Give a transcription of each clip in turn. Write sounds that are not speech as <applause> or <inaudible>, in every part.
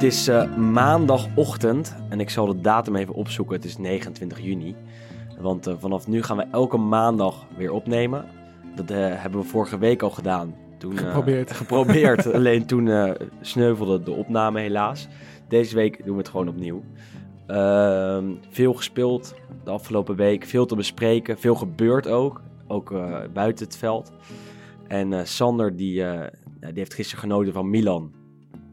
Het is uh, maandagochtend en ik zal de datum even opzoeken. Het is 29 juni. Want uh, vanaf nu gaan we elke maandag weer opnemen. Dat uh, hebben we vorige week al gedaan. Toen, geprobeerd. <laughs> geprobeerd. <laughs> Alleen toen sneuvelde de opname helaas. Deze week doen we het gewoon opnieuw. Ehm, veel gespeeld de afgelopen week. Veel te bespreken. Veel gebeurd ook. Ook buiten het veld. En Sander die, die heeft gisteren genoten van Milan.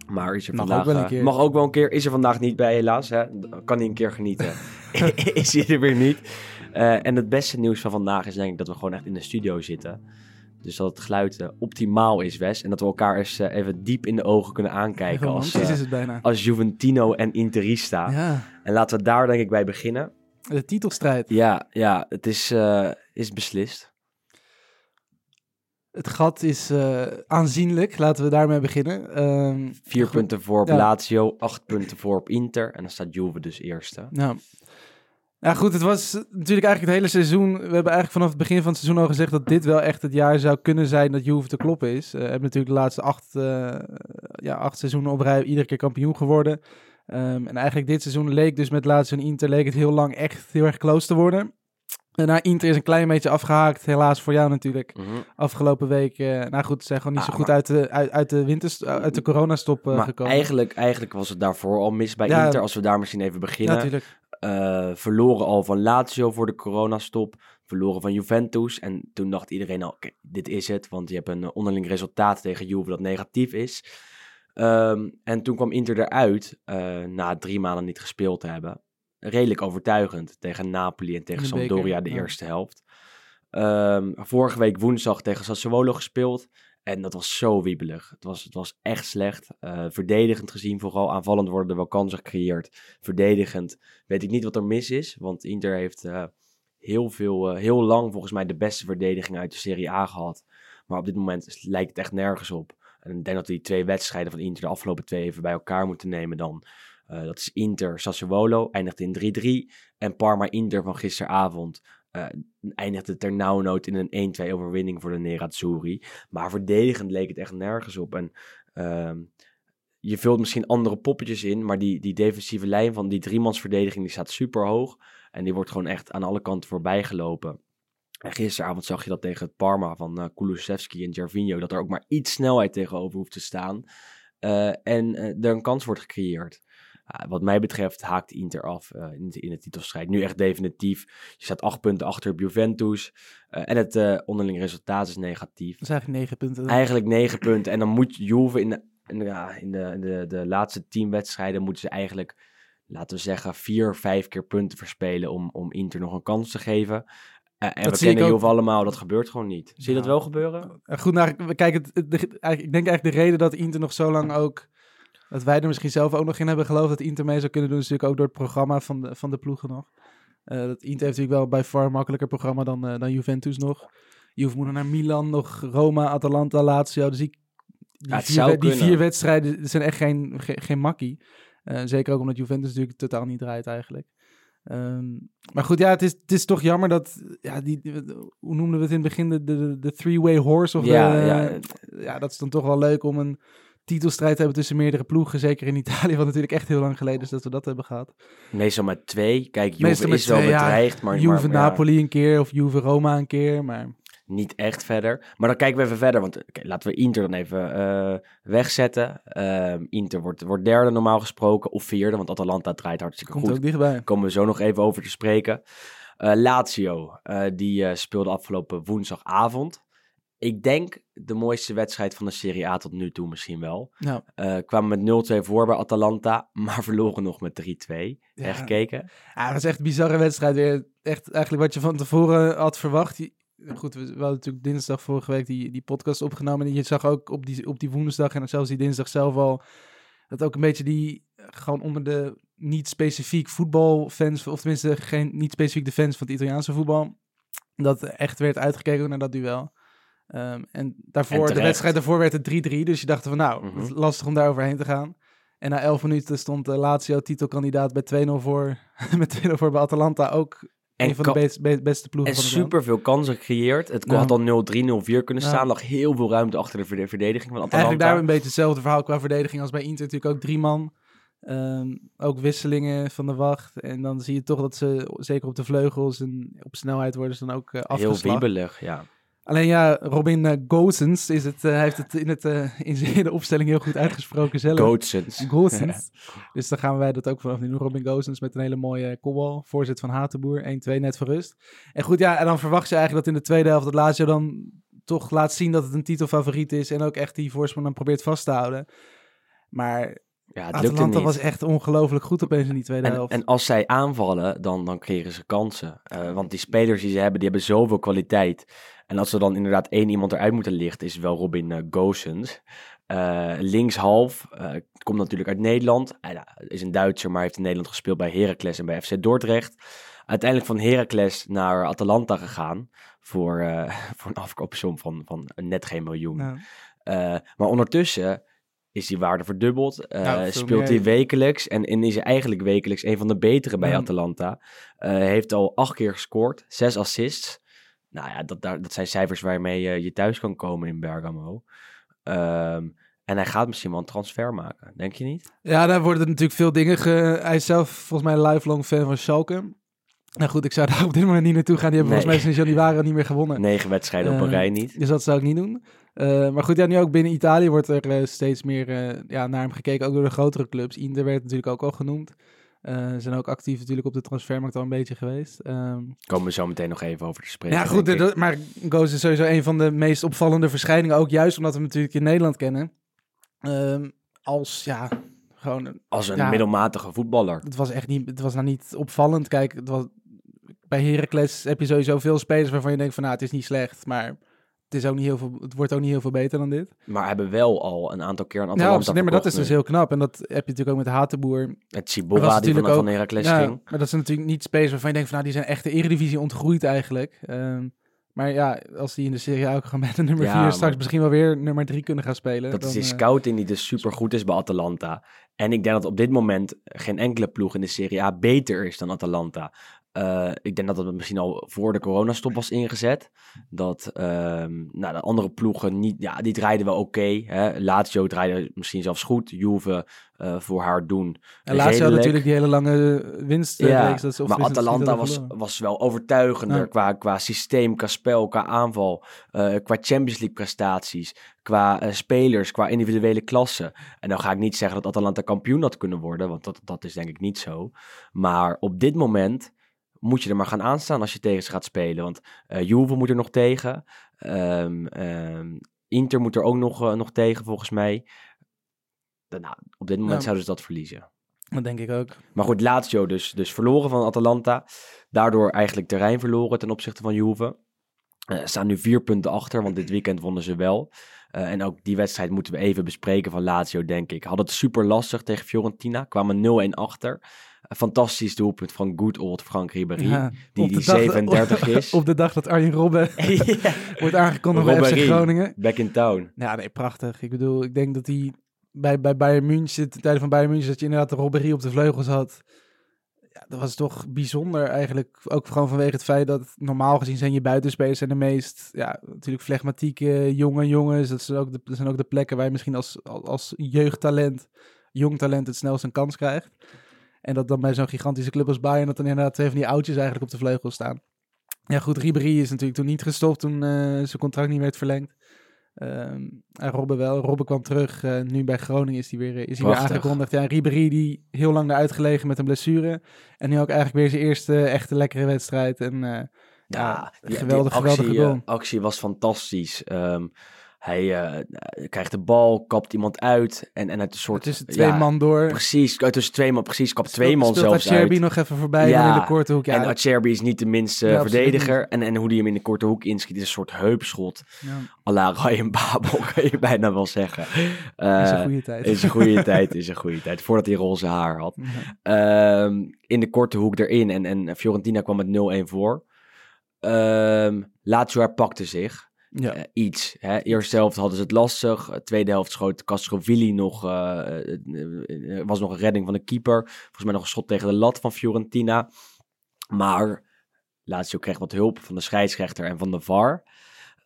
Maar is er mag vandaag, ook wel een keer. mag ook wel een keer. Is er vandaag niet bij, helaas. Hè? Kan hij een keer genieten. <laughs> <laughs> is hij er weer niet. Uh, en het beste nieuws van vandaag is denk ik dat we gewoon echt in de studio zitten. Dus dat het geluid uh, optimaal is, Wes. En dat we elkaar eens uh, even diep in de ogen kunnen aankijken. Als, is het bijna. als Juventino en Interista. Ja. En laten we daar denk ik bij beginnen. De titelstrijd. Ja, ja het is, is beslist. Het gat is uh, aanzienlijk. Laten we daarmee beginnen. Um, Vier goed. punten voor op ja. Lazio, acht punten voor op Inter. En dan staat Juve dus eerste. Ja. Ja, goed, het was natuurlijk eigenlijk het hele seizoen. We hebben eigenlijk vanaf het begin van het seizoen al gezegd dat dit wel echt het jaar zou kunnen zijn dat Juve te kloppen is. Uh, we hebben natuurlijk de laatste acht, uh, ja, acht seizoenen op rij iedere keer kampioen geworden. Um, en eigenlijk dit seizoen leek dus met Lazio en Inter leek het heel lang echt heel erg close te worden. Daarna Inter is een klein beetje afgehaakt, helaas voor jou natuurlijk. Mm -hmm. Afgelopen week, uh, nou goed, ze zijn gewoon niet ah, zo goed maar... uit de, uit, uit de winter, uit de coronastop uh, maar gekomen. Eigenlijk, eigenlijk was het daarvoor al mis bij ja, Inter, als we daar misschien even beginnen. Ja, uh, verloren al van Lazio voor de coronastop, verloren van Juventus. En toen dacht iedereen al, okay, dit is het, want je hebt een onderling resultaat tegen Juve dat negatief is. Um, en toen kwam Inter eruit, na drie maanden niet gespeeld te hebben redelijk overtuigend tegen Napoli en tegen de Sampdoria beker, de ja. eerste helft. Um, vorige week woensdag tegen Sassuolo gespeeld. En dat was zo wiebelig. Het was, het was echt slecht. Uh, verdedigend gezien, vooral aanvallend worden er wel kansen gecreëerd. Verdedigend weet ik niet wat er mis is. Want Inter heeft uh, heel, veel, uh, heel lang volgens mij de beste verdediging uit de Serie A gehad. Maar op dit moment lijkt het echt nergens op. En ik denk dat we die twee wedstrijden van Inter de afgelopen twee even bij elkaar moeten nemen dan. Uh, dat is Inter Sassuolo, eindigt in 3-3. En Parma Inter van gisteravond uh, eindigde ternauwnood in een 1-2 overwinning voor de Nerazzurri. Maar verdedigend leek het echt nergens op. En uh, je vult misschien andere poppetjes in, maar die, die defensieve lijn van die driemansverdediging die staat super hoog. En die wordt gewoon echt aan alle kanten voorbij gelopen. En gisteravond zag je dat tegen het Parma van uh, Kulusevski en Gervinho, dat er ook maar iets snelheid tegenover hoeft te staan. En uh, er een kans wordt gecreëerd. Uh, wat mij betreft haakt Inter af uh, in, de, in de titelstrijd. Nu echt definitief. Je staat acht punten achter op Juventus. Uh, en het uh, onderling resultaat is negatief. Dat is eigenlijk negen punten. Dan. Eigenlijk negen punten. En dan moet Juve in de, in de, in de, de, de laatste tien wedstrijden... moeten ze eigenlijk, laten we zeggen, vier, vijf keer punten verspelen... om, om Inter nog een kans te geven. Uh, en Dat we kennen. Juve allemaal, dat gebeurt gewoon niet. Zie je dat wel gebeuren? Goed, nou, we kijken, het, het- de- eigenlijk- ik denk eigenlijk de reden dat Inter nog zo lang ook... Dat wij er misschien zelf ook nog in hebben geloofd dat Inter mee zou kunnen doen... is natuurlijk ook door het programma van de, van de ploegen nog. Eh, dat Inter heeft natuurlijk wel bij far makkelijker programma dan, eh, dan Juventus nog. Juve moet naar Milan, nog Roma, Atalanta, Lazio. Dus die, die, Ja, vier, die vier wedstrijden zijn echt geen, geen, geen makkie. Eh, zeker ook omdat Juventus natuurlijk totaal niet draait eigenlijk. Ehm, maar goed, ja, het is, het is toch jammer dat, ja, die, die- hoe noemden we het in het begin, de, de, de three-way horse? Of Ja, de- ja. ja, dat is dan toch wel leuk om een titelstrijd te hebben tussen meerdere ploegen. Zeker in Italië, wat natuurlijk echt heel lang geleden is dat we dat hebben gehad. Meestal met twee. Kijk, Juve Meestal is wel twee, ja. bedreigd, maar, Juve maar, maar ja, Napoli een keer of Juve Roma een keer, maar... niet echt verder. Maar dan kijken we even verder, want laten we Inter dan even eh, wegzetten. Ehm, Inter wordt, wordt derde normaal gesproken, of vierde, want Atalanta draait hartstikke Komt goed. ook dichtbij. Komen we zo nog even over te spreken. Eh, Lazio, eh, die speelde afgelopen woensdagavond. Ik denk de mooiste wedstrijd van de Serie A tot nu toe misschien wel. Nou, Eh kwamen met 0-2 voor bij Atalanta, <laughs> maar verloren nog met 3-2. Ja. Echt gekeken? ja, dat was echt een bizarre wedstrijd weer. Echt eigenlijk wat je van tevoren had verwacht. Goed, we, hadden natuurlijk dinsdag vorige week die, die podcast opgenomen. En je zag ook op die, op die woensdag en zelfs die dinsdag zelf al... dat ook een beetje die, gewoon onder de niet specifiek voetbalfans... of tenminste geen, niet specifiek de fans van het Italiaanse voetbal... dat echt werd uitgekeken naar dat duel. Ehm, en daarvoor, de wedstrijd daarvoor werd het 3-3. Dus je dacht van nou, Mhm. het is lastig om daar overheen te gaan. En na 11 minuten stond de Lazio titelkandidaat bij 2-0 voor, <laughs> met 2-0 voor bij Atalanta. Ook En een van de best- be- beste ploegen En van land. super veel kansen gecreëerd. Het Ja. had al 0-3, 0-4 kunnen staan. lag heel veel ruimte achter de verde- verdediging van Atalanta. Eigenlijk daar een beetje hetzelfde verhaal qua verdediging als bij Inter. Natuurlijk ook drie man. Ehm, ook wisselingen van de wacht. En dan zie je toch dat ze, zeker op de vleugels en op snelheid worden ze dan ook uh, Heel wiebelig, ja. Alleen ja, Robin uh, Gozens is het, uh, hij heeft het in, het, uh, in de opstelling heel goed uitgesproken zelf. Gozens. Gozens. dus dan gaan wij dat ook vanaf nu doen. Robin Gozens met een hele mooie kopbal. Voorzet van Hatenboer. 1-2 net voor rust. En goed, ja, en dan verwacht je eigenlijk dat in de tweede helft dat Lazio dan toch laat zien dat het een titelfavoriet is. En ook echt die voorsprong dan probeert vast te houden. Maar ja, het Atalanta was echt ongelooflijk goed opeens in die tweede en, helft. En als zij aanvallen, dan, dan kregen ze kansen. want die spelers die ze hebben, die hebben zoveel kwaliteit. En als er dan inderdaad één iemand eruit moeten lichten, is wel Robin uh, Gosens. Uh, linkshalf, uh, komt natuurlijk uit Nederland. Hij is een Duitser, maar heeft in Nederland gespeeld bij Heracles en bij FC Dordrecht. Uiteindelijk van Heracles naar Atalanta gegaan voor, <laughs> voor een afkoopsom van, van net geen miljoen. maar ondertussen is die waarde verdubbeld. Nou, speelt hij wekelijks en, en, is hij eigenlijk wekelijks een van de betere bij Atalanta. heeft al acht keer gescoord, zes assists. Nou ja, dat, dat zijn cijfers waarmee je, je thuis kan komen in Bergamo. Um, en hij gaat misschien wel een transfer maken, denk je niet? Ja, daar worden natuurlijk veel dingen ge... Hij is zelf volgens mij een lifelong fan van Schalke. Nou goed, ik zou <laughs> daar op dit moment niet naartoe gaan. Die hebben volgens mij sinds januari niet meer gewonnen. Negen wedstrijden op een uh, rij niet. Dus dat zou ik niet doen. Uh, maar goed, ja, nu ook binnen Italië wordt er uh, steeds meer ja, naar hem gekeken. Ook door de grotere clubs. Inter werd natuurlijk ook al genoemd. Uh, zijn ook actief natuurlijk op de transfermarkt al een beetje geweest. Um, Komen we zo meteen nog even over te spreken. Ja, goed, maar Goos is sowieso een van de meest opvallende verschijningen. Ook juist omdat we hem natuurlijk in Nederland kennen. Um, als, ja, gewoon... Als een ja, middelmatige voetballer. Het was echt niet, het was nou niet opvallend. Kijk, het was, bij Heracles heb je sowieso veel spelers waarvan je denkt van, nou, het is niet slecht, maar het, is ook niet heel veel, het wordt ook niet heel veel beter dan dit. Maar hebben wel al een aantal keer een Atalanta Ja, nee, maar dat is dus heel knap. En dat heb je natuurlijk ook met Hatenboer. Het Cibola die van, ook, van Heracles ja, ging. Maar dat zijn natuurlijk niet spelers waarvan je denkt van... nou, die zijn echt de eredivisie ontgroeid eigenlijk. Um, maar ja, als die in de Serie ook gaan met de nummer 4 ja, straks misschien wel weer nummer 3 kunnen gaan spelen. Dat dan, is die scouting die dus super goed is bij Atalanta. En ik denk dat op dit moment geen enkele ploeg in de Serie A beter is dan Atalanta. Uh, ik denk dat het misschien al voor de coronastop was ingezet. Dat um, nou, de andere ploegen niet, ja, die draaiden wel oké. Okay, Lazio draaide misschien zelfs goed. Juve uh, voor haar doen. En Lazio had natuurlijk die hele lange winst. Ja, dat maar Atalanta was, was wel overtuigender ja. qua, qua systeem, qua spel, qua aanval. Uh, qua Champions League prestaties. Qua spelers, qua individuele klassen. En dan ga ik niet zeggen dat Atalanta kampioen had kunnen worden. Want dat, dat is denk ik niet zo. Maar op dit moment moet je er maar gaan aanstaan als je tegen ze gaat spelen. Want uh, Juve moet er nog tegen. Um, um, Inter moet er ook nog, uh, nog tegen, volgens mij. Nou, op dit moment ja. zouden ze dat verliezen. Dat denk ik ook. Maar goed, Lazio dus, dus verloren van Atalanta. Daardoor eigenlijk terrein verloren ten opzichte van Juve. Uh, staan nu vier punten achter, want dit weekend wonnen ze wel. Uh, en ook die wedstrijd moeten we even bespreken van Lazio, denk ik. Had het super lastig tegen Fiorentina, kwamen 0-1 achter. Fantastisch doelpunt van good old Frank Ribéry, ja, die, die 37 dag, <laughs> is. Op de dag dat Arjen Robben <laughs> ja. <laughs> wordt aangekondigd bij FC Groningen. Back in town. Ja, nee, prachtig. Ik bedoel, ik denk dat hij bij, bij Bayern München, de tijden van Bayern München, dat je inderdaad de Robbery op de vleugels had. Ja, dat was toch bijzonder eigenlijk. Ook gewoon vanwege het feit dat normaal gezien zijn je buitenspelers zijn de meest, ja, natuurlijk flegmatieke jonge jongens. Dat zijn ook de, dat zijn ook de plekken waar je misschien als, als jeugdtalent, jong talent het snelst een kans krijgt. En dat dan bij zo'n gigantische club als Bayern, dat dan inderdaad twee van die oudjes eigenlijk op de vleugel staan. Ja goed, Ribéry is natuurlijk toen niet gestopt toen uh, zijn contract niet werd verlengd. Um, en Robbe wel. Robbe kwam terug. Uh, nu bij Groningen is hij weer, is hij weer aangekondigd. Ja, Ribéry die heel lang eruit gelegen met een blessure. En nu ook eigenlijk weer zijn eerste echte lekkere wedstrijd. En uh, ja, ja, geweldig, die actie, geweldige goal. actie was fantastisch. Um, hij uh, krijgt de bal, kapt iemand uit en, en het een soort... Tussen twee ja, man door. Precies, tussen twee man, precies, kapt twee man zelfs Acerbi uit. nog even voorbij ja, in de korte hoek. Ja. En Acerbi is niet de minste ja, verdediger. En, en hoe hij hem in de korte hoek inschiet is een soort heupschot. Ja. la Ryan Babel, <laughs> kan je bijna wel zeggen. Uh, is een goede tijd. Is een goede tijd, is een goede tijd. Voordat hij roze haar had. Um, in de korte hoek erin en, en Fiorentina kwam met 0-1 voor. Um, Lazio herpakte zich ja. Uh, iets. Hè. Eerste helft hadden ze het lastig. Tweede helft schoot Castrovilli nog. Uh, was nog een redding van de keeper. Volgens mij nog een schot tegen de lat van Fiorentina. Maar Lazio kreeg wat hulp van de scheidsrechter en van de VAR.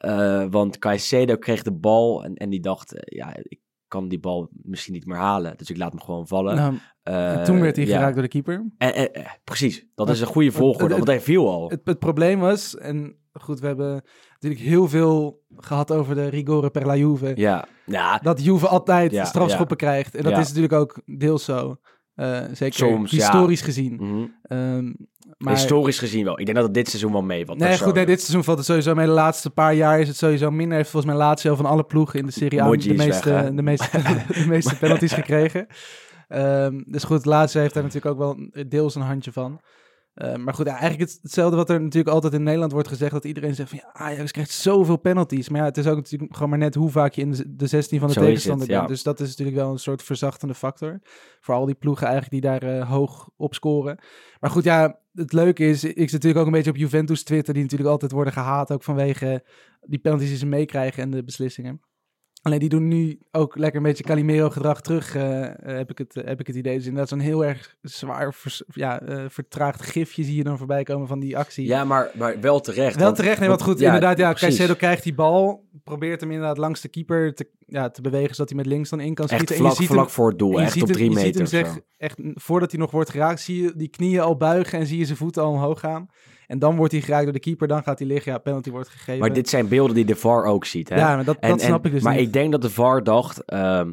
Uh, want Caicedo kreeg de bal en, en die dacht, ja, ik kan die bal misschien niet meer halen. Dus ik laat hem gewoon vallen. Nou, Eh, en toen werd hij ja. geraakt door de keeper. Eh, eh, eh, precies, dat is een goede volgorde, het- want hij viel al. Het, het probleem was, en goed, we hebben natuurlijk heel veel gehad over de rigore per la Juve. ja, ja Dat Juve altijd Ja, strafschoppen krijgt. En dat Ja. is natuurlijk ook deels zo. Eh, zeker Soms, historisch gezien. mhm. Ehm, maar historisch gezien wel. Ik denk dat het dit seizoen wel mee valt. Nee, goed, nee, dit seizoen valt het sowieso mee. De laatste paar jaar is het sowieso minder. Heeft volgens mij Lazio van alle ploegen in de Serie A de meeste, weg, de meeste, de meeste penalties gekregen. Ehm, dus goed, Lazio heeft daar natuurlijk ook wel deels een handje van. Eh, maar goed, ja, eigenlijk het- hetzelfde wat er natuurlijk altijd in Nederland wordt gezegd. Dat iedereen zegt van ja, Ajax krijgt zoveel penalties. Maar ja, het is ook natuurlijk gewoon maar net hoe vaak je in de, de 16 van de Zo tegenstander het, ja. bent. Dus dat is natuurlijk wel een soort verzachtende factor. Voor al die ploegen eigenlijk die daar eh, hoog op scoren. Maar goed, ja, het leuke is, ik zit natuurlijk ook een beetje op Juventus Twitter, die natuurlijk altijd worden gehaat, ook vanwege die penalties die ze meekrijgen en de beslissingen. Alleen die doen nu ook lekker een beetje Calimero-gedrag terug, eh, eh, heb, ik het, eh, heb ik het idee. Dus inderdaad zo'n heel erg zwaar vers- ja, vertraagd gifje zie je dan voorbij komen van die actie. Ja, maar, maar wel terecht. Wel want- terecht, nee, wat want- goed. inderdaad, ja, precies. Caicedo krijgt die bal, probeert hem inderdaad langs de keeper te, ja, te bewegen, zodat hij met links dan in kan Echt schieten. vlak, en je ziet vlak hem, voor het doel, echt ziet op hem- drie je ziet meter. hem zeg, echt, voordat hij nog wordt geraakt, zie je die knieën al buigen en zie je zijn voeten al omhoog gaan. En dan wordt hij geraakt door de keeper, dan gaat hij liggen. Ja, penalty wordt gegeven. Maar dit zijn beelden die de VAR ook ziet, hè? ja, maar dat, En- dat en- snap ik dus maar niet. ik denk dat de VAR dacht... ehm,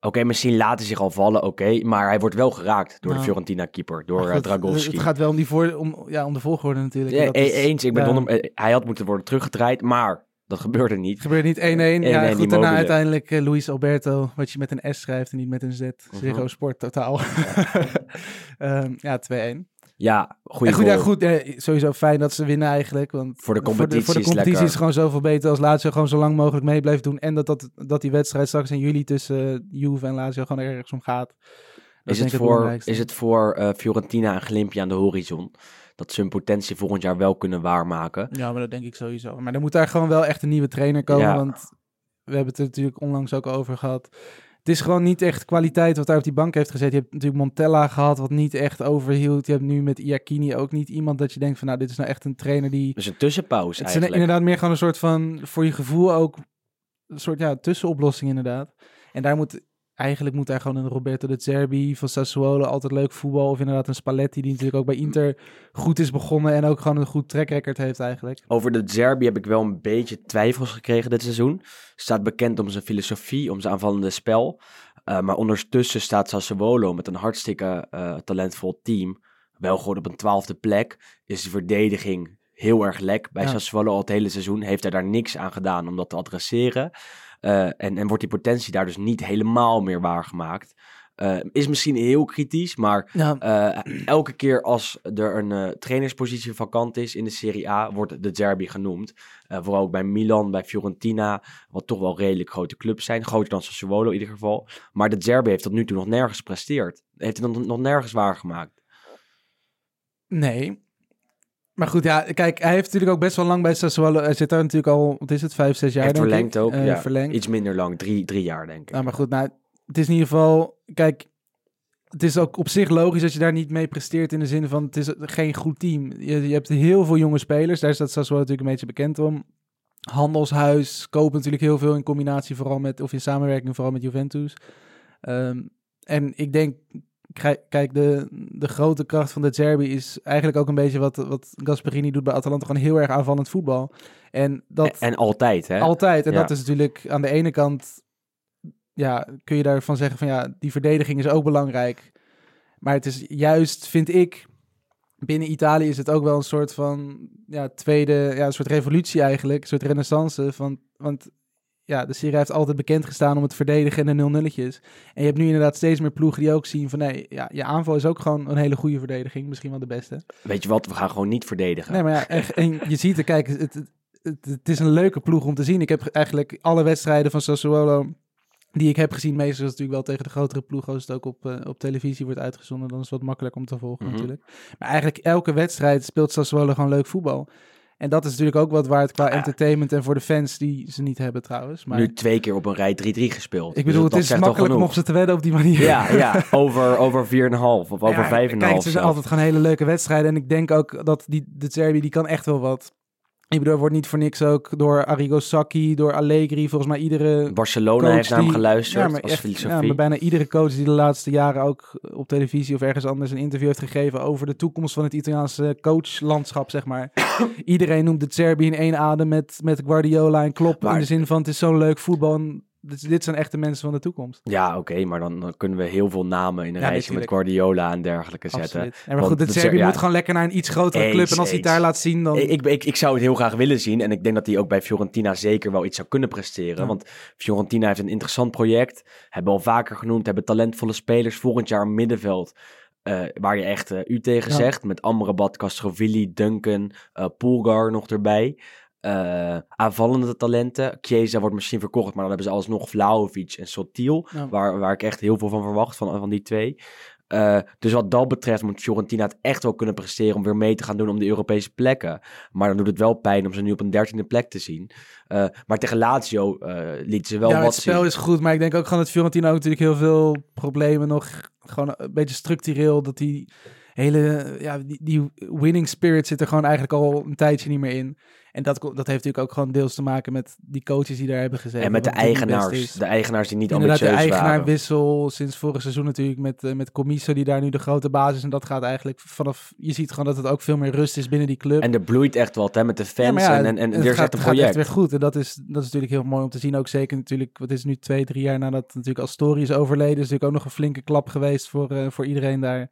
Oké, misschien laat hij zich al vallen, oké. maar hij wordt wel geraakt door de Nou. Fiorentina-keeper, door Maar eh, Dragowski. Het gaat wel om, die voor, om, ja, om de volgorde natuurlijk. Ja, Dat e- eens, ik ben ja. eh, hij had moeten worden teruggedraaid, maar dat gebeurde niet. Het gebeurt niet 1-1. 1-1 ja, goed, daarna uiteindelijk eh, Luis Alberto, wat je met een S schrijft en niet met een Z. Zero Mhm. Sport, totaal. <laughs> Ehm, ja, 2-1. Ja, goede En goed, ja, goed eh, sowieso fijn dat ze winnen eigenlijk. Want Voor de competitie voor de, is competitie lekker. is het gewoon zoveel beter als Lazio gewoon zo lang mogelijk mee blijft doen. En dat, dat, dat die wedstrijd straks in juli tussen uh, Juve en Lazio gewoon ergens om gaat. Dat Is het, voor, is het voor eh, Fiorentina een glimpje aan de horizon? Dat ze hun potentie volgend jaar wel kunnen waarmaken? Ja, maar dat denk ik sowieso. Maar er moet daar gewoon wel echt een nieuwe trainer komen. Ja. Want we hebben het er natuurlijk onlangs ook over gehad. Het is gewoon niet echt kwaliteit wat daar op die bank heeft gezet. Je hebt natuurlijk Montella gehad, wat niet echt overhield. Je hebt nu met Iacchini ook niet iemand dat je denkt van... nou, dit is nou echt een trainer die... Dus een tussenpauze Het is inderdaad meer gewoon een soort van... voor je gevoel ook een soort ja, tussenoplossing inderdaad. En daar moet... Eigenlijk moet daar gewoon een Roberto de Zerbi van Sassuolo altijd leuk voetbal. Of inderdaad een Spalletti die natuurlijk ook bij Inter goed is begonnen. En ook gewoon een goed track record heeft eigenlijk. Over de Zerbi heb ik wel een beetje twijfels gekregen dit seizoen. Staat bekend om zijn filosofie, om zijn aanvallende spel. Uh, maar ondertussen staat Sassuolo met een hartstikke uh, talentvol team. Wel gewoon op een twaalfde plek. Is de verdediging heel erg lek bij ja. Sassuolo al het hele seizoen. Heeft hij daar niks aan gedaan om dat te adresseren. Uh, en, en wordt die potentie daar dus niet helemaal meer waargemaakt. Uh, is misschien heel kritisch, maar ja. uh, elke keer als er een uh, trainerspositie vakant is in de Serie A, wordt de Derby genoemd. Vooral ook bij Milan, bij Fiorentina, wat toch wel redelijk grote clubs zijn. Groter dan Sassuolo in ieder geval. Maar de Derby heeft tot nu toe nog nergens gepresteerd. Heeft het nog, nog nergens waargemaakt. Nee. Maar goed, ja, kijk, hij heeft natuurlijk ook best wel lang bij Sassuolo. Hij zit daar natuurlijk al, wat is het, vijf, zes jaar Heeft denk verlengd ik. ook, Uh, ja. Verlengd. Iets minder lang, drie, drie jaar denk ik. Nou, maar goed, nou, het is in ieder geval, kijk, het is ook op zich logisch dat je daar niet mee presteert in de zin van het is geen goed team. Je, je hebt heel veel jonge spelers, daar staat Sassuolo natuurlijk een beetje bekend om. Handelshuis koopt natuurlijk heel veel in combinatie vooral met, of in samenwerking vooral met Juventus. Um, en ik denk, kijk, de, de grote kracht van de Zerbi is eigenlijk ook een beetje wat, wat Gasperini doet bij Atalanta. Gewoon heel erg aanvallend voetbal. En, dat, en, en altijd, hè? Altijd. En Ja. dat is natuurlijk aan de ene kant, ja, kun je daarvan zeggen van ja, die verdediging is ook belangrijk. Maar het is juist, vind ik, binnen Italië is het ook wel een soort van ja, tweede, ja, een soort revolutie eigenlijk, een soort renaissance. Van, want ja, de Serie heeft altijd bekend gestaan om het verdedigen en de nul-nulletjes. En je hebt nu inderdaad steeds meer ploegen die ook zien van nee, ja, je aanval is ook gewoon een hele goede verdediging, misschien wel de beste. Weet je wat, we gaan gewoon niet verdedigen. Nee, maar ja, en, en je ziet er, kijk, het, het, het, het is een leuke ploeg om te zien. Ik heb eigenlijk alle wedstrijden van Sassuolo die ik heb gezien, meestal is natuurlijk wel tegen de grotere ploeg, als het ook op, uh, op televisie wordt uitgezonden, dan is het wat makkelijker om te volgen Mhm. natuurlijk. Maar eigenlijk elke wedstrijd speelt Sassuolo gewoon leuk voetbal. En dat is natuurlijk ook wat waard qua Ja. entertainment en voor de fans die ze niet hebben trouwens. Maar Nu twee keer op een rij 3-3 gespeeld. ik Dus bedoel, dat het is makkelijk om op ze te wedden op die manier. Ja, ja, <laughs> over, over 4,5 of over 5,5 Ja, Kijk, het zijn altijd gewoon hele leuke wedstrijden. En ik denk ook dat die, de Zerbi, die kan echt wel wat. Ik bedoel, wordt niet voor niks ook door Arrigo Sacchi, door Allegri, volgens mij iedere Barcelona heeft naar hem geluisterd ja, maar als echt, filosofie. Ja, maar bijna iedere coach die de laatste jaren ook op televisie of ergens anders een interview heeft gegeven over de toekomst van het Italiaanse coachlandschap, zeg maar. <coughs> Iedereen noemt het Serbië in één adem met, met Guardiola en Klopp Maar- in de zin van het is zo leuk voetbal. en dit, dit zijn echte mensen van de toekomst. Ja, oké, maar dan, dan kunnen we heel veel namen in een Ja, rijtje met. Guardiola en dergelijke zetten. Absoluut. En maar goed, de Serbië ja. moet gewoon lekker naar een iets grotere Eens, club. En als hij daar laat zien, dan... Ik, ik, ik zou het heel graag willen zien. En ik denk dat hij ook bij Fiorentina zeker wel iets zou kunnen presteren. Ja. Want Fiorentina heeft een interessant project. Hebben al vaker genoemd. Hebben talentvolle spelers. Volgend jaar middenveld. eh, waar je echt eh, u tegen zegt. Met Amrabat, Castrovilli, Duncan, eh Poelgar nog erbij. Eh, aanvallende talenten. Chiesa wordt misschien verkocht. Maar dan hebben ze alsnog Vlaovic en Sotil. Ja. Waar, waar ik echt heel veel van verwacht. Van, van die twee. Eh, dus wat dat betreft moet Fiorentina het echt wel kunnen presteren om weer mee te gaan doen om de Europese plekken. Maar dan doet het wel pijn om ze nu op een dertiende plek te zien. Eh, maar tegen Lazio eh lieten ze wel ja, wat het spel zien. is goed, maar ik denk ook gewoon dat Fiorentina ook natuurlijk heel veel problemen nog, gewoon een beetje structureel, dat die hele, ja, die, die winning spirit zit er gewoon eigenlijk al een tijdje niet meer in. En dat, dat heeft natuurlijk ook gewoon deels te maken met die coaches die daar hebben gezeten. En met de eigenaars. De eigenaars die niet Inderdaad, de ambitieus eigenaar waren. wissel sinds vorig seizoen natuurlijk met, eh met Comiso, die daar nu de grote basis en dat gaat eigenlijk vanaf, je ziet gewoon dat het ook veel meer rust is binnen die club. En er bloeit echt wat hè, met de fans. Ja, maar ja, en, en, en het er gaat, echt een gaat project. echt weer goed. En dat is, dat is natuurlijk heel mooi om te zien. Ook zeker natuurlijk, wat is het nu twee, drie jaar nadat natuurlijk Astori is overleden. is natuurlijk ook nog een flinke klap geweest voor, eh, voor iedereen daar.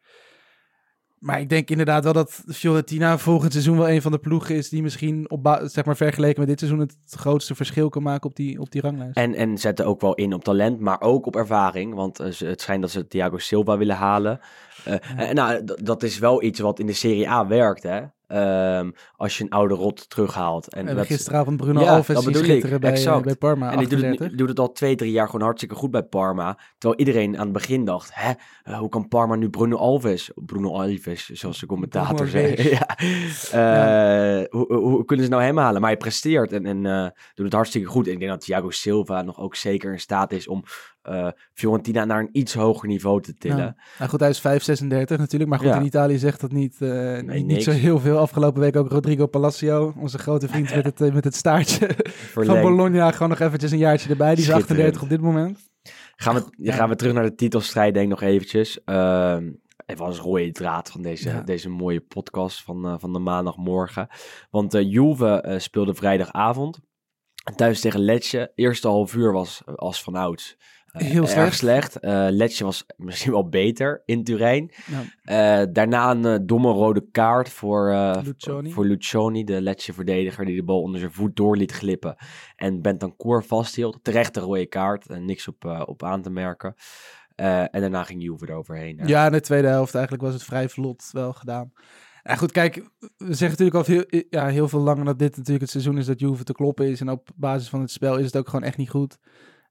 Maar ik denk inderdaad wel dat Fiorentina volgend seizoen wel een van de ploegen is die misschien op zeg maar vergeleken met dit seizoen het grootste verschil kan maken op die, op die ranglijst. En, en zetten ook wel in op talent, maar ook op ervaring. Want eh, het schijnt dat ze Thiago Silva willen halen. Eh, en, nou, dat is wel iets wat in de Serie A werkt, hè. Ehm, als je een oude rot terughaalt. En dat, gisteravond Bruno Ja, Alves ik, schitteren bij, eh, bij Parma, En die doet het, 38. nu- doet het al twee, drie jaar gewoon hartstikke goed bij Parma. Terwijl iedereen aan het begin dacht, hè, eh, hoe kan Parma nu Bruno Alves, Bruno Alves, zoals de commentator zei. <laughs> ja. Eh, Hoe, hoe, hoe kunnen ze nou hem halen? Maar hij presteert en, en doet het hartstikke goed. En ik denk dat Thiago Silva nog ook zeker in staat is om eh, Fiorentina naar een iets hoger niveau te tillen. Nou goed, hij is 5,36 natuurlijk. Maar goed, Ja. in Italië zegt dat niet, eh, niet, niet niks. zo heel veel. Afgelopen week ook Rodrigo Palacio, onze grote vriend met het, eh, met het staartje <laughs> van Verlengd. Bologna. Gewoon nog eventjes een jaartje erbij. Die is Schitterend. 38 op dit moment. Gaan we, Ja. gaan we terug naar de titelstrijd, denk ik nog eventjes. Ehm het was een rode draad van deze, Ja. deze mooie podcast van, van de maandagmorgen. Want Juve speelde vrijdagavond. Thuis tegen Lecce. Eerste half uur was als van eh, Heel erg slecht. slecht. Eh, was <laughs> misschien wel beter in Turijn. Ja. Eh, daarna een domme rode kaart voor, Lucioni. voor Lucioni, de Lecce-verdediger die de bal onder zijn voet door liet glippen. En Bentancur vasthield. Terecht een rode kaart. en niks op, op aan te merken. En daarna ging Juve eroverheen. Ja, in de tweede helft eigenlijk was het vrij vlot wel gedaan. Ja, goed, kijk, we zeggen natuurlijk al heel, ja, heel veel langer dat dit natuurlijk het seizoen is dat Juve te kloppen is. En op basis van het spel is het ook gewoon echt niet goed.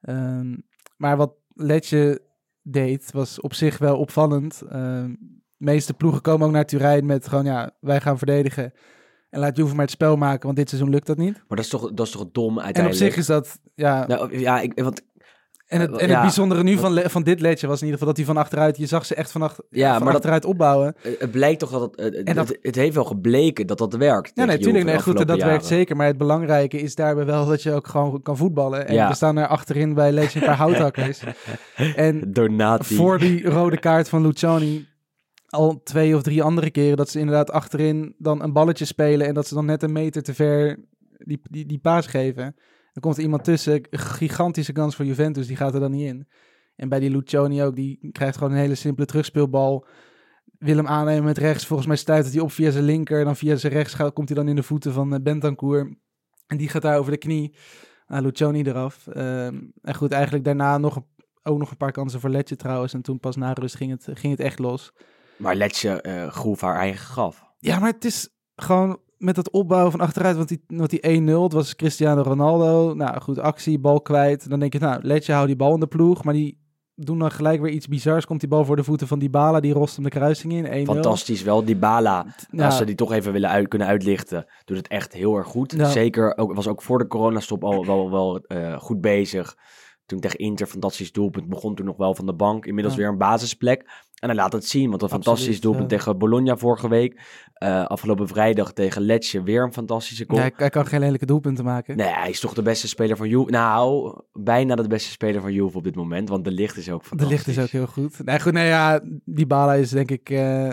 Ehm, maar wat Letje deed, was op zich wel opvallend. Ehm, de meeste ploegen komen ook naar Turijn met gewoon, ja, wij gaan verdedigen. En laat Juve maar het spel maken, want dit seizoen lukt dat niet. Maar dat is toch, dat is toch dom En op uiteindelijk. zich is dat, ja... Nou, ja, ik, want, en het, en het bijzondere nu van, van dit Letje was in ieder geval dat hij van achteruit... Je zag ze echt van, Ja, van maar dat- achteruit opbouwen. eh, het blijkt toch dat het, eh, En dat- het, het heeft wel gebleken dat dat werkt. Ja, tegen nee, goed, dat werkt zeker. Maar het belangrijke is daarbij wel dat je ook gewoon kan voetballen. En Ja. we staan er achterin bij Leeds een paar houthakkers. <laughs> En Donati. voor die rode kaart van Luciani al twee of drie andere keren dat ze inderdaad achterin dan een balletje spelen en dat ze dan net een meter te ver die, die, die paas geven. Dan komt er iemand tussen, gigantische kans voor Juventus, die gaat er dan niet in. En bij die Luciani ook, die krijgt gewoon een hele simpele terugspeelbal. Wil hem aannemen met rechts. Volgens mij stuit hij op via zijn linker. En dan via zijn rechts gaat, komt hij dan in de voeten van eh, Bentancur. En die gaat daar over de knie. Uh, Luciani eraf. Ehm, en goed, eigenlijk daarna nog een, ook nog een paar kansen voor Letje trouwens. En toen pas na rust ging het, ging het echt los. Maar Letje eh groef haar eigen graf. Ja, maar het is gewoon met het opbouwen van achteruit. Want die, want die 1-0, het was Cristiano Ronaldo. Nou goed, actie, bal kwijt. Dan denk je, nou, Letje houdt die bal in de ploeg. Maar die doen dan gelijk weer iets bizars. Komt die bal voor de voeten van Dybala. Die rost hem de kruising in. 1-0. Fantastisch wel. Dybala, Ja. als ze die toch even willen uit, kunnen uitlichten, doet het echt heel erg goed. Ja. Zeker, ook, was ook voor de coronastop al wel, wel eh, goed bezig. Toen tegen Inter, fantastisch doelpunt, begon toen nog wel van de bank. Inmiddels Ja. weer een basisplek. En hij laat het zien, want een Absoluut, fantastisch doelpunt ja. tegen Bologna vorige week. Eh, afgelopen vrijdag tegen Lecce weer een fantastische goal. Hij, kan geen lelijke doelpunten maken. Nee, hij is toch de beste speler van Juve. Nou, bijna de beste speler van Juve op dit moment, want de licht is ook De fantastisch. licht is ook heel goed. Nee, goed, nee, ja, die Bala is denk ik... eh,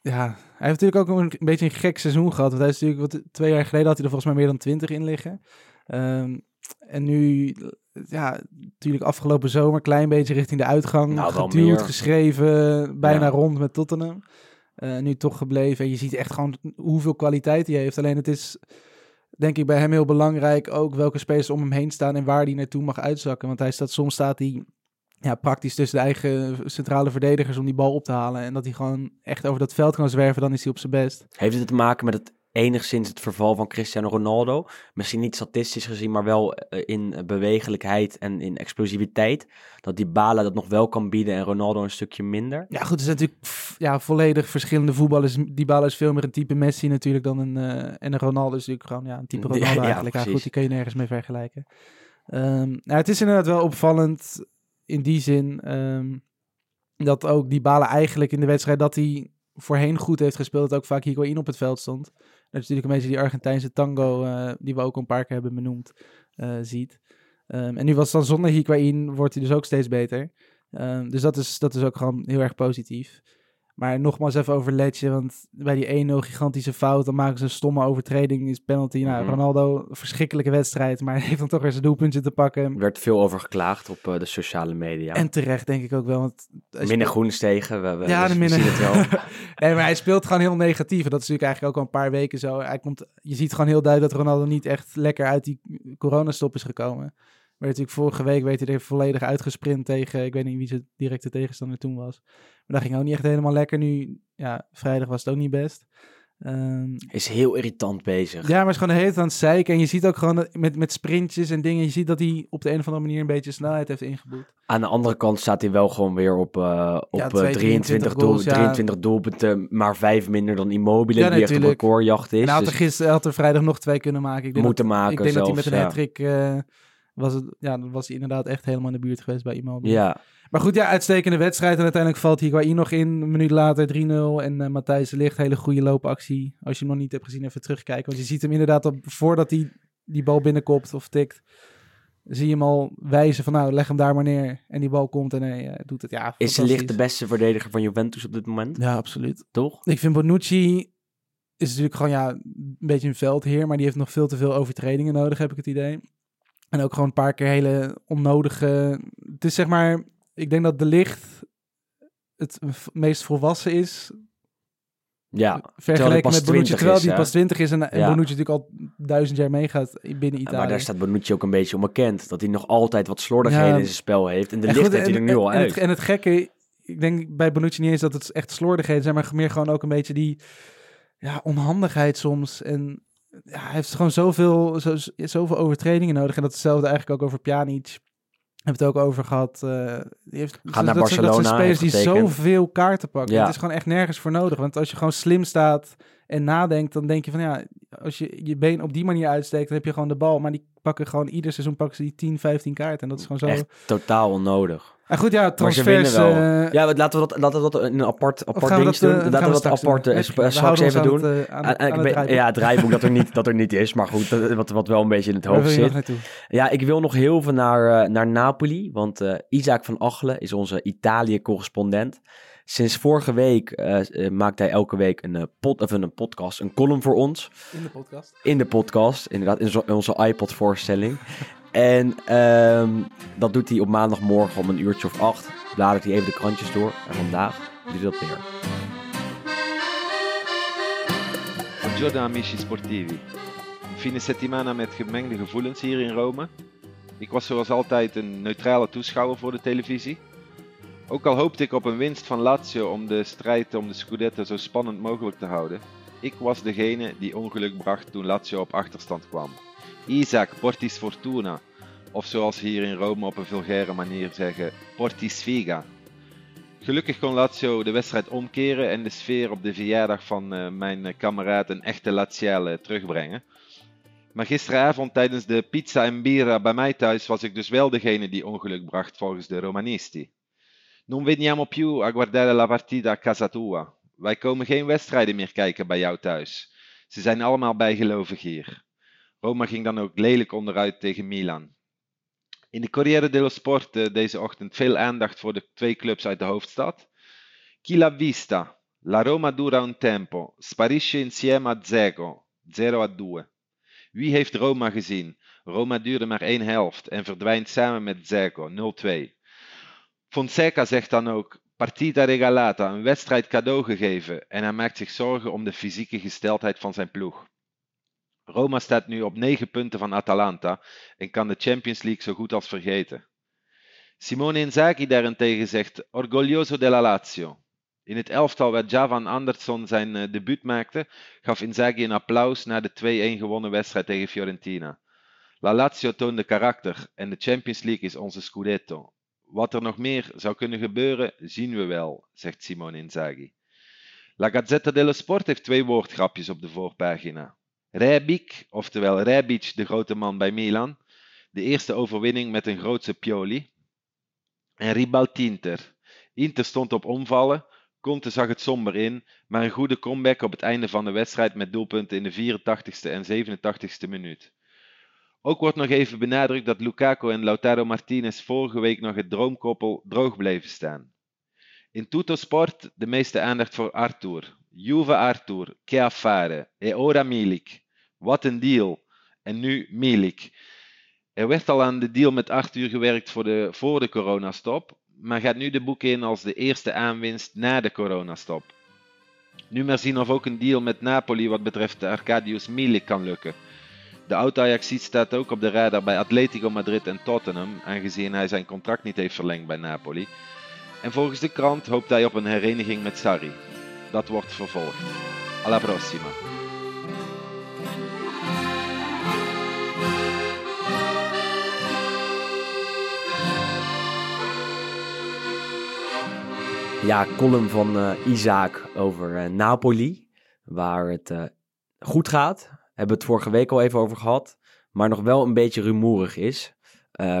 ja, hij heeft natuurlijk ook een, een beetje een gek seizoen gehad. Want hij is natuurlijk, wat, twee jaar geleden had hij er volgens mij meer dan twintig in liggen. Ehm, en nu, ja, natuurlijk afgelopen zomer klein beetje richting de uitgang. Nou, geduwd, geschreven, bijna Ja. rond met Tottenham. Eh, nu toch gebleven. En je ziet echt gewoon hoeveel kwaliteit hij heeft. Alleen het is, denk ik, bij hem heel belangrijk ook welke spelers om hem heen staan en waar hij naartoe mag uitzakken. Want hij staat, soms staat hij ja, praktisch tussen de eigen centrale verdedigers om die bal op te halen. En dat hij gewoon echt over dat veld kan zwerven, dan is hij op zijn best. Heeft het te maken met het enigszins het verval van Cristiano Ronaldo? Misschien niet statistisch gezien, maar wel eh, in bewegelijkheid en in explosiviteit. Dat die Bala dat nog wel kan bieden en Ronaldo een stukje minder. Ja, goed, er zijn natuurlijk ja, volledig verschillende voetballers. Die bal is veel meer een type Messi natuurlijk dan een... eh, en een Ronaldo is natuurlijk gewoon ja, een type Ronaldo ja, eigenlijk. Ja, goed, die kan je nergens mee vergelijken. Nou, het is inderdaad wel opvallend in die zin ehm, dat ook die balen eigenlijk in de wedstrijd dat hij voorheen goed heeft gespeeld, dat ook vaak Higuain op het veld stond. Natuurlijk een beetje die Argentijnse tango eh, die we ook een paar keer hebben benoemd, eh, ziet. Ehm, en nu was het dan zonder Higuain, wordt hij dus ook steeds beter. Ehm, dus dat is, dat is ook gewoon heel erg positief. Maar nogmaals even over Letje, want bij die 1-0 gigantische fout, dan maken ze een stomme overtreding, is penalty. Nou, Mhm. Ronaldo, verschrikkelijke wedstrijd, maar <laughs> hij heeft dan toch weer zijn doelpuntje te pakken. Er werd veel over geklaagd op eh, de sociale media. En terecht denk ik ook wel, want... Minder speelt- tegen, we, we, Ja, de het wel. <laughs> nee, maar hij speelt gewoon heel negatief. En dat is natuurlijk eigenlijk ook al een paar weken zo. Hij komt, je ziet gewoon heel duidelijk dat Ronaldo niet echt lekker uit die coronastop is gekomen. Maar natuurlijk vorige week werd hij er volledig uitgesprint tegen, ik weet niet wie zijn directe tegenstander toen was. Maar dat ging ook niet echt helemaal lekker. Nu, ja, vrijdag was het ook niet best. Ehm, Is heel irritant bezig. ja, maar is gewoon de hele tijd aan het zeiken. En je ziet ook gewoon met, met sprintjes en dingen, je ziet dat hij op de een of andere manier een beetje snelheid heeft ingeboekt. Aan de andere kant staat hij wel gewoon weer op, eh, op Ja, eh, twee, 23, 23 doel, goals, ja. 23 doelpunten, maar vijf minder dan Immobile, Ja, die echt op natuurlijk. recordjacht is. en hij had Dus er gisteren, hij had er vrijdag nog twee kunnen maken. Ik denk moeten dat, maken Ik denk dat hij met een hat-trick eh, was, het, ja, dan was hij inderdaad echt helemaal in de buurt geweest bij Immobile. ja, Maar goed, ja, uitstekende wedstrijd. En uiteindelijk valt Higuain nog in. Een minuut later 3-0. En eh Matthijs de Ligt, hele goede loopactie. Als je hem nog niet hebt gezien, even terugkijken. Want je ziet hem inderdaad, op, voordat hij die bal binnenkopt of tikt... zie je hem al wijzen van, nou, leg hem daar maar neer. En die bal komt en hij eh, doet het. Ja, is de licht de beste verdediger van Juventus op dit moment, Ja, absoluut. toch? Ik vind Bonucci is natuurlijk gewoon ja, een beetje een veldheer, maar die heeft nog veel te veel overtredingen nodig, heb ik het idee. En ook gewoon een paar keer hele onnodige. Het is zeg maar, ik denk dat de licht het meest volwassen is. Ja, Vergeleken met Bonucci, 20 terwijl die pas 20 is en, Ja. Bonucci natuurlijk al duizend jaar meegaat binnen Italië. maar daar staat Bonucci ook een beetje onbekend. Dat hij nog altijd wat slordigheden Ja. in zijn spel heeft. En de En licht goed, heeft hij er nu al en, en uit. het, en het gekke, ik denk bij Bonucci niet eens dat het echt slordigheden zijn, maar meer gewoon ook een beetje die ja, onhandigheid soms. En ja, hij heeft gewoon zoveel, zo, zoveel overtredingen nodig. En dat is hetzelfde eigenlijk ook over Pjanic. Heb het ook over gehad. eh, die heeft, naar dat, zijn- dat Barcelona, zijn spelers die zoveel kaarten pakken. Ja. Het is gewoon echt nergens voor nodig. Want als je gewoon slim staat en nadenkt, dan denk je van ja, als je je been op die manier uitsteekt, dan heb je gewoon de bal. Maar die pakken gewoon ieder seizoen pakken ze die 10, 15 kaarten. En dat is gewoon zo. Echt totaal onnodig. En goed, ja, Maar ze transfers. winnen wel. eh, Ja, we- laten we dat, laten we dat in een apart, apart ding dat, doen. eh, Laten we dat straks apart doen? eh, straks even doen. het, eh, aan aan het ja, het draaiboek dat er niet, dat er niet is, maar goed, dat- wat, wat wel een beetje in het Waar hoofd wil je nog zit. naartoe? Ja, ik wil nog heel veel naar, eh, naar Napoli, want eh Isaac van Achelen is onze Italië-correspondent. Sinds vorige week eh, eh, maakt hij elke week een, eh, pod, of een podcast, een column voor ons. In de podcast. In de podcast, inderdaad, in, zo- in onze iPod-voorstelling. En ehm, dat doet hij op maandagmorgen om een uurtje of acht. Bladert hij even de krantjes door. En vandaag doet hij dat weer. Buongiorno amici sportivi. Een fine settimana met gemengde gevoelens hier in Rome. Ik was zoals altijd een neutrale toeschouwer voor de televisie. Ook al hoopte ik op een winst van Lazio om de strijd om de Scudetto zo spannend mogelijk te houden. Ik was degene die ongeluk bracht toen Lazio op achterstand kwam. Isaac Portis Fortuna, of zoals ze hier in Rome op een vulgaire manier zeggen, Portis Figa. Gelukkig kon Lazio de wedstrijd omkeren en de sfeer op de verjaardag van eh, mijn kameraad een echte Laziale terugbrengen. Maar gisteravond tijdens de pizza en bira bij mij thuis was ik dus wel degene die ongeluk bracht volgens de Romanisti. Non veniamo più a guardare la partita a casa tua. Wij komen geen wedstrijden meer kijken bij jou thuis. Ze zijn allemaal bijgelovig hier. Roma ging dan ook lelijk onderuit tegen Milan. In de Corriere dello Sport eh, deze ochtend veel aandacht voor de twee clubs uit de hoofdstad. Chi vista? La Roma dura un tempo, sparisce insieme a Zego, 0 a 2. Wie heeft Roma gezien? Roma duurde maar één helft en verdwijnt samen met Zego, 0-2. Fonseca zegt dan ook, partita regalata, een wedstrijd cadeau gegeven en hij maakt zich zorgen om de fysieke gesteldheid van zijn ploeg. Roma staat nu op 9 punten van Atalanta en kan de Champions League zo goed als vergeten. Simone Inzaghi daarentegen zegt orgoglioso della Lazio. In het elftal waar Javan Andersson zijn uh, debuut maakte, gaf Inzaghi een applaus na de 2-1 gewonnen wedstrijd tegen Fiorentina. La Lazio toonde karakter en de Champions League is onze scudetto. Wat er nog meer zou kunnen gebeuren, zien we wel, zegt Simone Inzaghi. La Gazzetta dello Sport heeft twee woordgrapjes op de voorpagina. Rebic, oftewel Rebic, de grote man bij Milan. De eerste overwinning met een grootse Pioli. En Ribaltinter. Inter stond op omvallen. Conte zag het somber in, maar een goede comeback op het einde van de wedstrijd met doelpunten in de 84ste en 87ste minuut. Ook wordt nog even benadrukt dat Lukaku en Lautaro Martinez vorige week nog het droomkoppel droog bleven staan. In Tutto Sport de meeste aandacht voor Arthur. Juve Arthur, che affare, e ora Milik. Wat een deal. En nu Milik. Er werd al aan de deal met Arthur gewerkt voor de, voor de coronastop, maar gaat nu de boek in als de eerste aanwinst na de coronastop. Nu maar zien of ook een deal met Napoli wat betreft Arcadius Milik kan lukken. De oud-Ajaxiet staat ook op de radar bij Atletico Madrid en Tottenham, aangezien hij zijn contract niet heeft verlengd bij Napoli. En volgens de krant hoopt hij op een hereniging met Sarri. Dat wordt vervolgd. Alla prossima. Ja, column van uh, Isaac over uh, Napoli, waar het uh, goed gaat. Hebben we het vorige week al even over gehad, maar nog wel een beetje rumoerig is. Uh,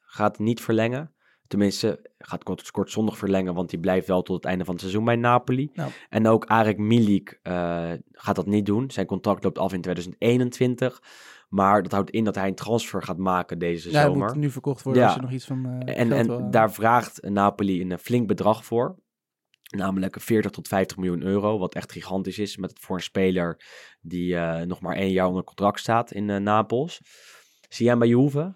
gaat niet verlengen. Tenminste, gaat kort, kort zondag verlengen, want die blijft wel tot het einde van het seizoen bij Napoli. En ook Arek Milik gaat dat niet doen. Zijn contract loopt af in 2021. Maar dat houdt in dat hij een transfer gaat maken deze Ja, hij zomer. moet nu verkocht worden Ja. als je nog iets van eh, En, en wil- daar vraagt Napoli een eh, flink bedrag voor. Namelijk 40 tot 50 miljoen euro, wat echt gigantisch is met voor een speler die eh, nog maar één jaar onder contract staat in eh, Napels. Zie jij hem bij Juve?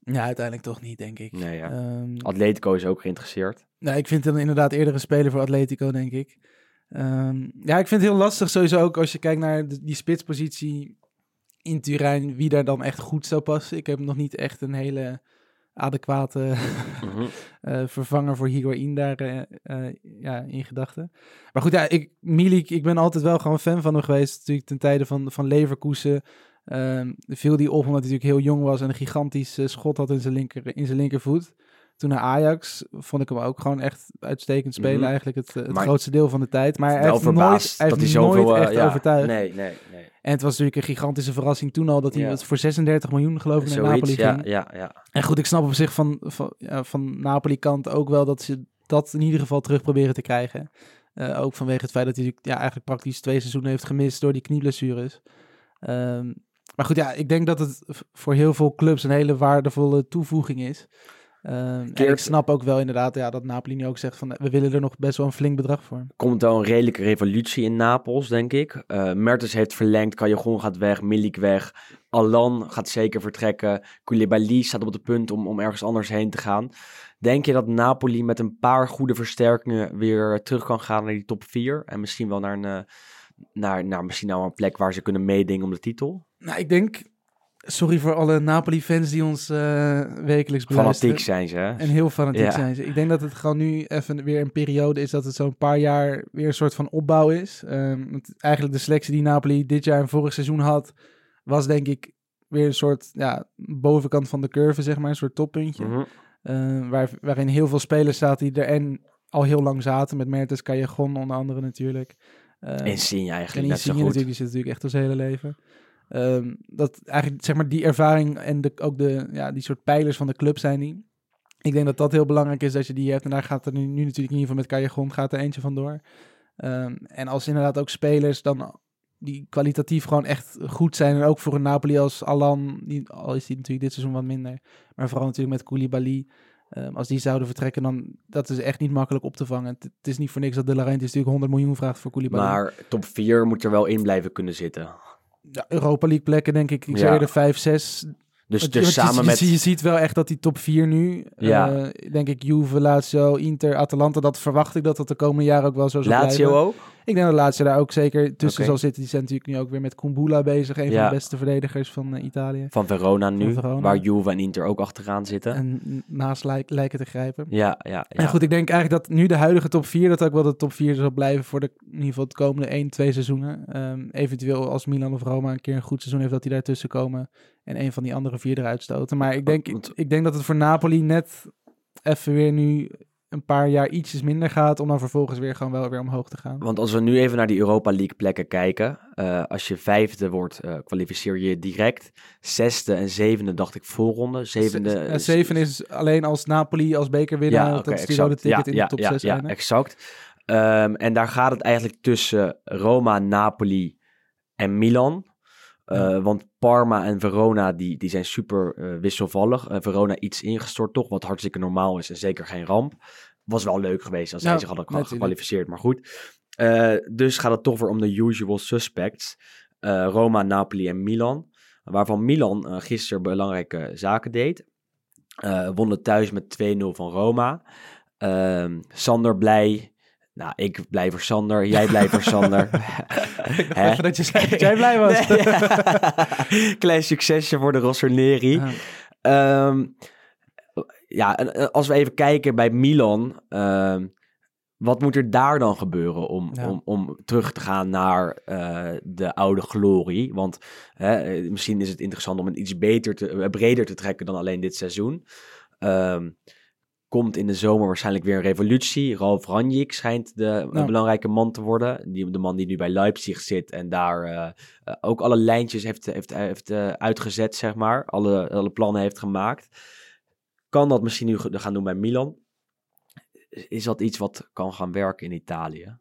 Ja, uiteindelijk toch niet, denk ik. Nee, ja. Ehm, Atletico is ook geïnteresseerd. nou, ik vind hem inderdaad eerder een speler voor Atletico, denk ik. Ehm, ja, ik vind het heel lastig sowieso ook als je kijkt naar de- die spitspositie in Turijn, wie daar dan echt goed zou passen. Ik heb nog niet echt een hele adequate <laughs> Mhm. eh, vervanger voor Higuain daar eh, eh, ja, in gedachten. Maar goed, ja, ik, Milik, ik ben altijd wel gewoon fan van hem geweest. Natuurlijk ten tijde van, van Leverkusen. Ehm viel die op omdat hij natuurlijk heel jong was en een gigantisch eh, schot had in zijn, linker, in zijn linkervoet. Toen naar Ajax vond ik hem ook gewoon echt uitstekend spelen. Mhm. Eigenlijk het, eh, het Maar- grootste deel van de tijd. Maar hij heeft nooit, hij hij nooit eh, echt ja, overtuigd. Nee, nee, nee. En het was natuurlijk een gigantische verrassing toen al dat hij Ja. voor 36 miljoen geloof ik naar Napoli Zoiets, ja, ging. ja, ja. En goed, ik snap op zich van, van, van Napoli-kant ook wel dat ze dat in ieder geval terug proberen te krijgen. Ook vanwege het feit dat hij ja, eigenlijk praktisch twee seizoenen heeft gemist door die knieblessures. Ehm, maar goed, ja, ik denk dat het voor heel veel clubs een hele waardevolle toevoeging is. Ehm, en ik snap ook wel inderdaad ja, dat Napoli nu ook zegt van we willen er nog best wel een flink bedrag voor. komt wel een redelijke revolutie in Napels, denk ik. Eh Mertens heeft verlengd, Callejon gaat weg, Milik weg. Alan gaat zeker vertrekken. Koulibaly staat op het punt om, om ergens anders heen te gaan. Denk je dat Napoli met een paar goede versterkingen weer terug kan gaan naar die top 4? En misschien wel naar een, eh, naar, naar misschien nou een plek waar ze kunnen meedingen om de titel? Nou, ik denk, sorry voor alle Napoli-fans die ons eh, wekelijks beluisteren. Fanatiek zijn ze, hè? En heel fanatiek Ja. zijn ze. Ik denk dat het gewoon nu even weer een periode is dat het zo'n paar jaar weer een soort van opbouw is. Ehm, want eigenlijk de selectie die Napoli dit jaar en vorig seizoen had, was denk ik weer een soort ja, bovenkant van de curve, zeg maar, een soort toppuntje. Mhm. Eh, waar, waarin heel veel spelers zaten die er en al heel lang zaten, met Mertens, Callejon onder andere natuurlijk. Uh, Insigne en eigenlijk net zo Insigne goed. natuurlijk, die zit natuurlijk echt zijn hele leven. Ehm, dat eigenlijk, zeg maar, die ervaring en de, ook de, ja, die soort pijlers van de club zijn die. Ik denk dat dat heel belangrijk is dat je die hebt. En daar gaat er nu, nu natuurlijk in ieder geval met Callejon gaat er eentje vandoor. Ehm, en als inderdaad ook spelers dan die kwalitatief gewoon echt goed zijn. En ook voor een Napoli als Alan, al is die natuurlijk dit seizoen wat minder. Maar vooral natuurlijk met Koulibaly. Um, als die zouden vertrekken, dan dat is echt niet makkelijk op te vangen. Het, het is niet voor niks dat De Laurentiis natuurlijk 100 miljoen vraagt voor Koulibaly. Maar top 4 moet er wel in blijven kunnen zitten. Ja, Europa League plekken denk ik. Ik Ja. zou eerder 5, 6. Dus, dus samen je, met... je, ziet wel echt dat die top 4 nu, Ja. eh, denk ik, Juve, Lazio, Inter, Atalanta, dat verwacht ik dat dat de komende jaren ook wel zo zal Lazio blijven. ook? Ik denk dat Lazio daar ook zeker tussen zal zitten. Die zijn natuurlijk nu ook weer met Kumbula bezig, een van de beste verdedigers van eh, Italië. Van Verona nu, Verona. waar Juve en Inter ook achteraan zitten. En naast lijk- lijken te grijpen. Ja, ja, ja. En goed, ik denk eigenlijk dat nu de huidige top 4, dat ook wel de top 4 zal blijven voor de, in ieder geval het komende 1, 2 seizoenen. Ehm, eventueel als Milan of Roma een keer een goed seizoen heeft, dat die daartussen komen en een van die andere vier eruit stoten. Maar ik denk, ik denk dat het voor Napoli net even weer nu een paar jaar ietsjes minder gaat, om dan vervolgens weer gewoon wel weer omhoog te gaan. Want als we nu even naar die Europa League plekken kijken. eh, als je vijfde wordt, eh, kwalificeer je direct. Zesde en zevende dacht ik voorronde. Zevende... Ja, zeven is alleen als Napoli als bekerwinnaar, Ja, dat oké, is ticket Ja, in ja, de top ja, 6 Ja, zijn. exact. Ehm, en daar gaat het eigenlijk tussen Roma, Napoli en Milan. Eh, Ja. Want Parma en Verona die, die zijn super eh, wisselvallig. Eh, Verona iets ingestort toch, wat hartstikke normaal is en zeker geen ramp. Was wel leuk geweest als zij Ja, zich hadden natuurlijk. gekwalificeerd, maar goed. Dus gaat het toch weer om de usual suspects. Roma, Napoli en Milan. Waarvan Milan gisteren belangrijke zaken deed. Eh wonnen thuis met 2-0 van Roma. Ehm, Sander blij. Nou, ik blij voor Sander. Jij blij voor Sander. <laughs> <laughs> Even dat je zei dat jij blij was. Nee. <laughs> Klein succesje voor de Rossoneri. Ja. Ehm, ja, en, eh, als we even kijken bij Milan. ehm, wat moet er daar dan gebeuren om, Ja. om, om terug te gaan naar eh, de oude glorie? Want hè, eh, misschien is het interessant om het iets beter te, breder te trekken dan alleen dit seizoen. Ehm, komt in de zomer waarschijnlijk weer een revolutie. Ralf Ranjik schijnt de Nou. belangrijke man te worden. Die, de man die nu bij Leipzig zit en daar eh, eh, ook alle lijntjes heeft, heeft, heeft eh, uitgezet, zeg maar. Alle, alle plannen heeft gemaakt. Kan dat misschien nu gaan doen bij Milan? Is dat iets wat kan gaan werken in Italië?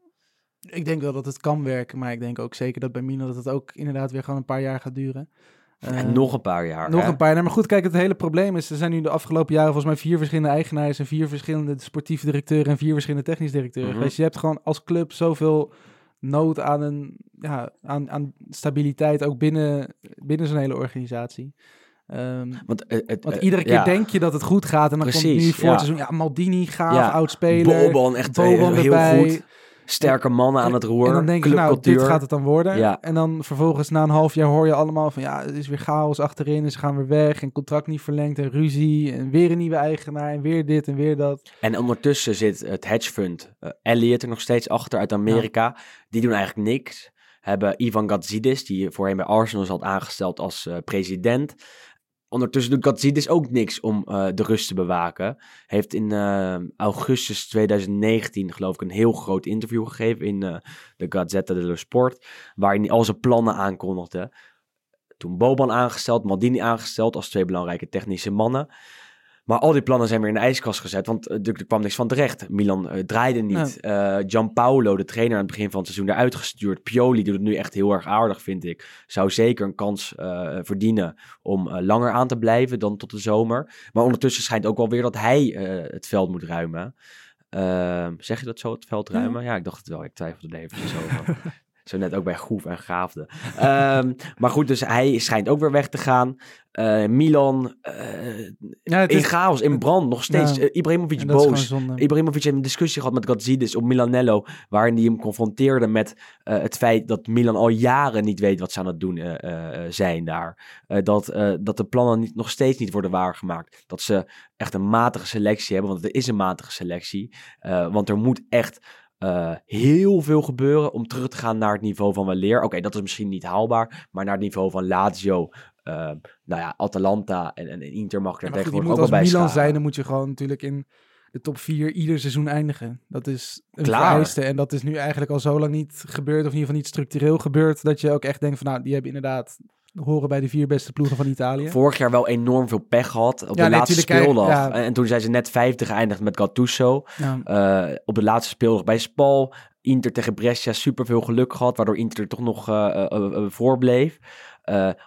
Ik denk wel dat het kan werken, maar ik denk ook zeker dat bij Milan dat het ook inderdaad weer gewoon een paar jaar gaat duren. En Eh, nog een paar jaar. nog hè? een paar. Nee, maar goed, kijk, het hele probleem is, er zijn nu de afgelopen jaren volgens mij vier verschillende eigenaars en vier verschillende sportieve directeuren en vier verschillende technisch directeuren. Geweest. Je hebt gewoon als club zoveel nood aan, een, ja, aan, aan stabiliteit ook binnen, binnen zo'n hele organisatie. Ehm, Want, eh, want eh, iedere keer ja. denk je dat het goed gaat en dan komt Precies, nu voor ja. seizoen, ja, Maldini, gaaf, Ja, oud speler. Boban echt Boban heel erbij. goed. Sterke mannen aan het roer. En dan denk je, nou, dit gaat het dan worden. Ja. En dan vervolgens na een half jaar hoor je allemaal van, ja, het is weer chaos achterin. En ze gaan weer weg en contract niet verlengd en ruzie. En weer een nieuwe eigenaar en weer dit en weer dat. En ondertussen zit het hedgefund eh, Elliott er nog steeds achter uit Amerika. Die doen eigenlijk niks. Hebben Ivan Gazidis, die voorheen bij Arsenal zat aangesteld als eh, president. Ondertussen doet Gazidis ook niks om eh, de rust te bewaken. Heeft in eh, augustus 2019 geloof ik een heel groot interview gegeven in eh, de Gazzetta dello Sport. Waarin hij al zijn plannen aankondigde. Toen Boban aangesteld, Maldini aangesteld als twee belangrijke technische mannen. Maar al die plannen zijn weer in de ijskast gezet, want eh, er, er kwam niks van terecht. Milan eh, draaide niet. Eh Gianpaolo, de trainer aan het begin van het seizoen, eruit gestuurd. Pioli doet het nu echt heel erg aardig, vind ik. Zou zeker een kans verdienen om langer aan te blijven dan tot de zomer. Maar ondertussen schijnt ook wel weer dat hij het veld moet ruimen. Ehm, zeg je dat zo, het veld ruimen? Ja, ik dacht het wel. Ik twijfelde er eventjes over. <laughs> Zo net ook bij Groef en Gaafde. Ehm, <laughs> maar goed, dus hij schijnt ook weer weg te gaan. Eh, Milan eh, Ja, in is, chaos, in brand, nog steeds. Ja. Eh, Ibrahimovic boos. Ibrahimovic heeft een discussie gehad met Gazidis op Milanello, waarin hij hem confronteerde met het feit dat Milan al jaren niet weet wat ze aan het doen zijn daar. Dat, dat de plannen niet, nog steeds niet worden waargemaakt. Dat ze echt een matige selectie hebben, want het is een matige selectie. Want er moet echt eh, heel veel gebeuren om terug te gaan naar het niveau van weleer. Oké, dat is misschien niet haalbaar, maar naar het niveau van Lazio, eh, nou ja, Atalanta en, en Inter mag er Ja, tegenwoordig ook als wel bij Milan scharen. zijn, dan moet je gewoon natuurlijk in de top 4 ieder seizoen eindigen. Dat is een Klaar. vereiste. En dat is nu eigenlijk al zo lang niet gebeurd, of in ieder geval niet structureel gebeurd, dat je ook echt denkt van, nou, die hebben inderdaad horen bij de vier beste ploegen van Italië. Vorig jaar wel enorm veel pech gehad op Ja, de nee, laatste speeldag. ja. En, en toen zijn ze net vijfde geëindigd met Gattuso. Ja. Eh, op de laatste speeldag bij Spal. Inter tegen Brescia super veel geluk gehad, waardoor Inter er toch nog eh, eh, voorbleef.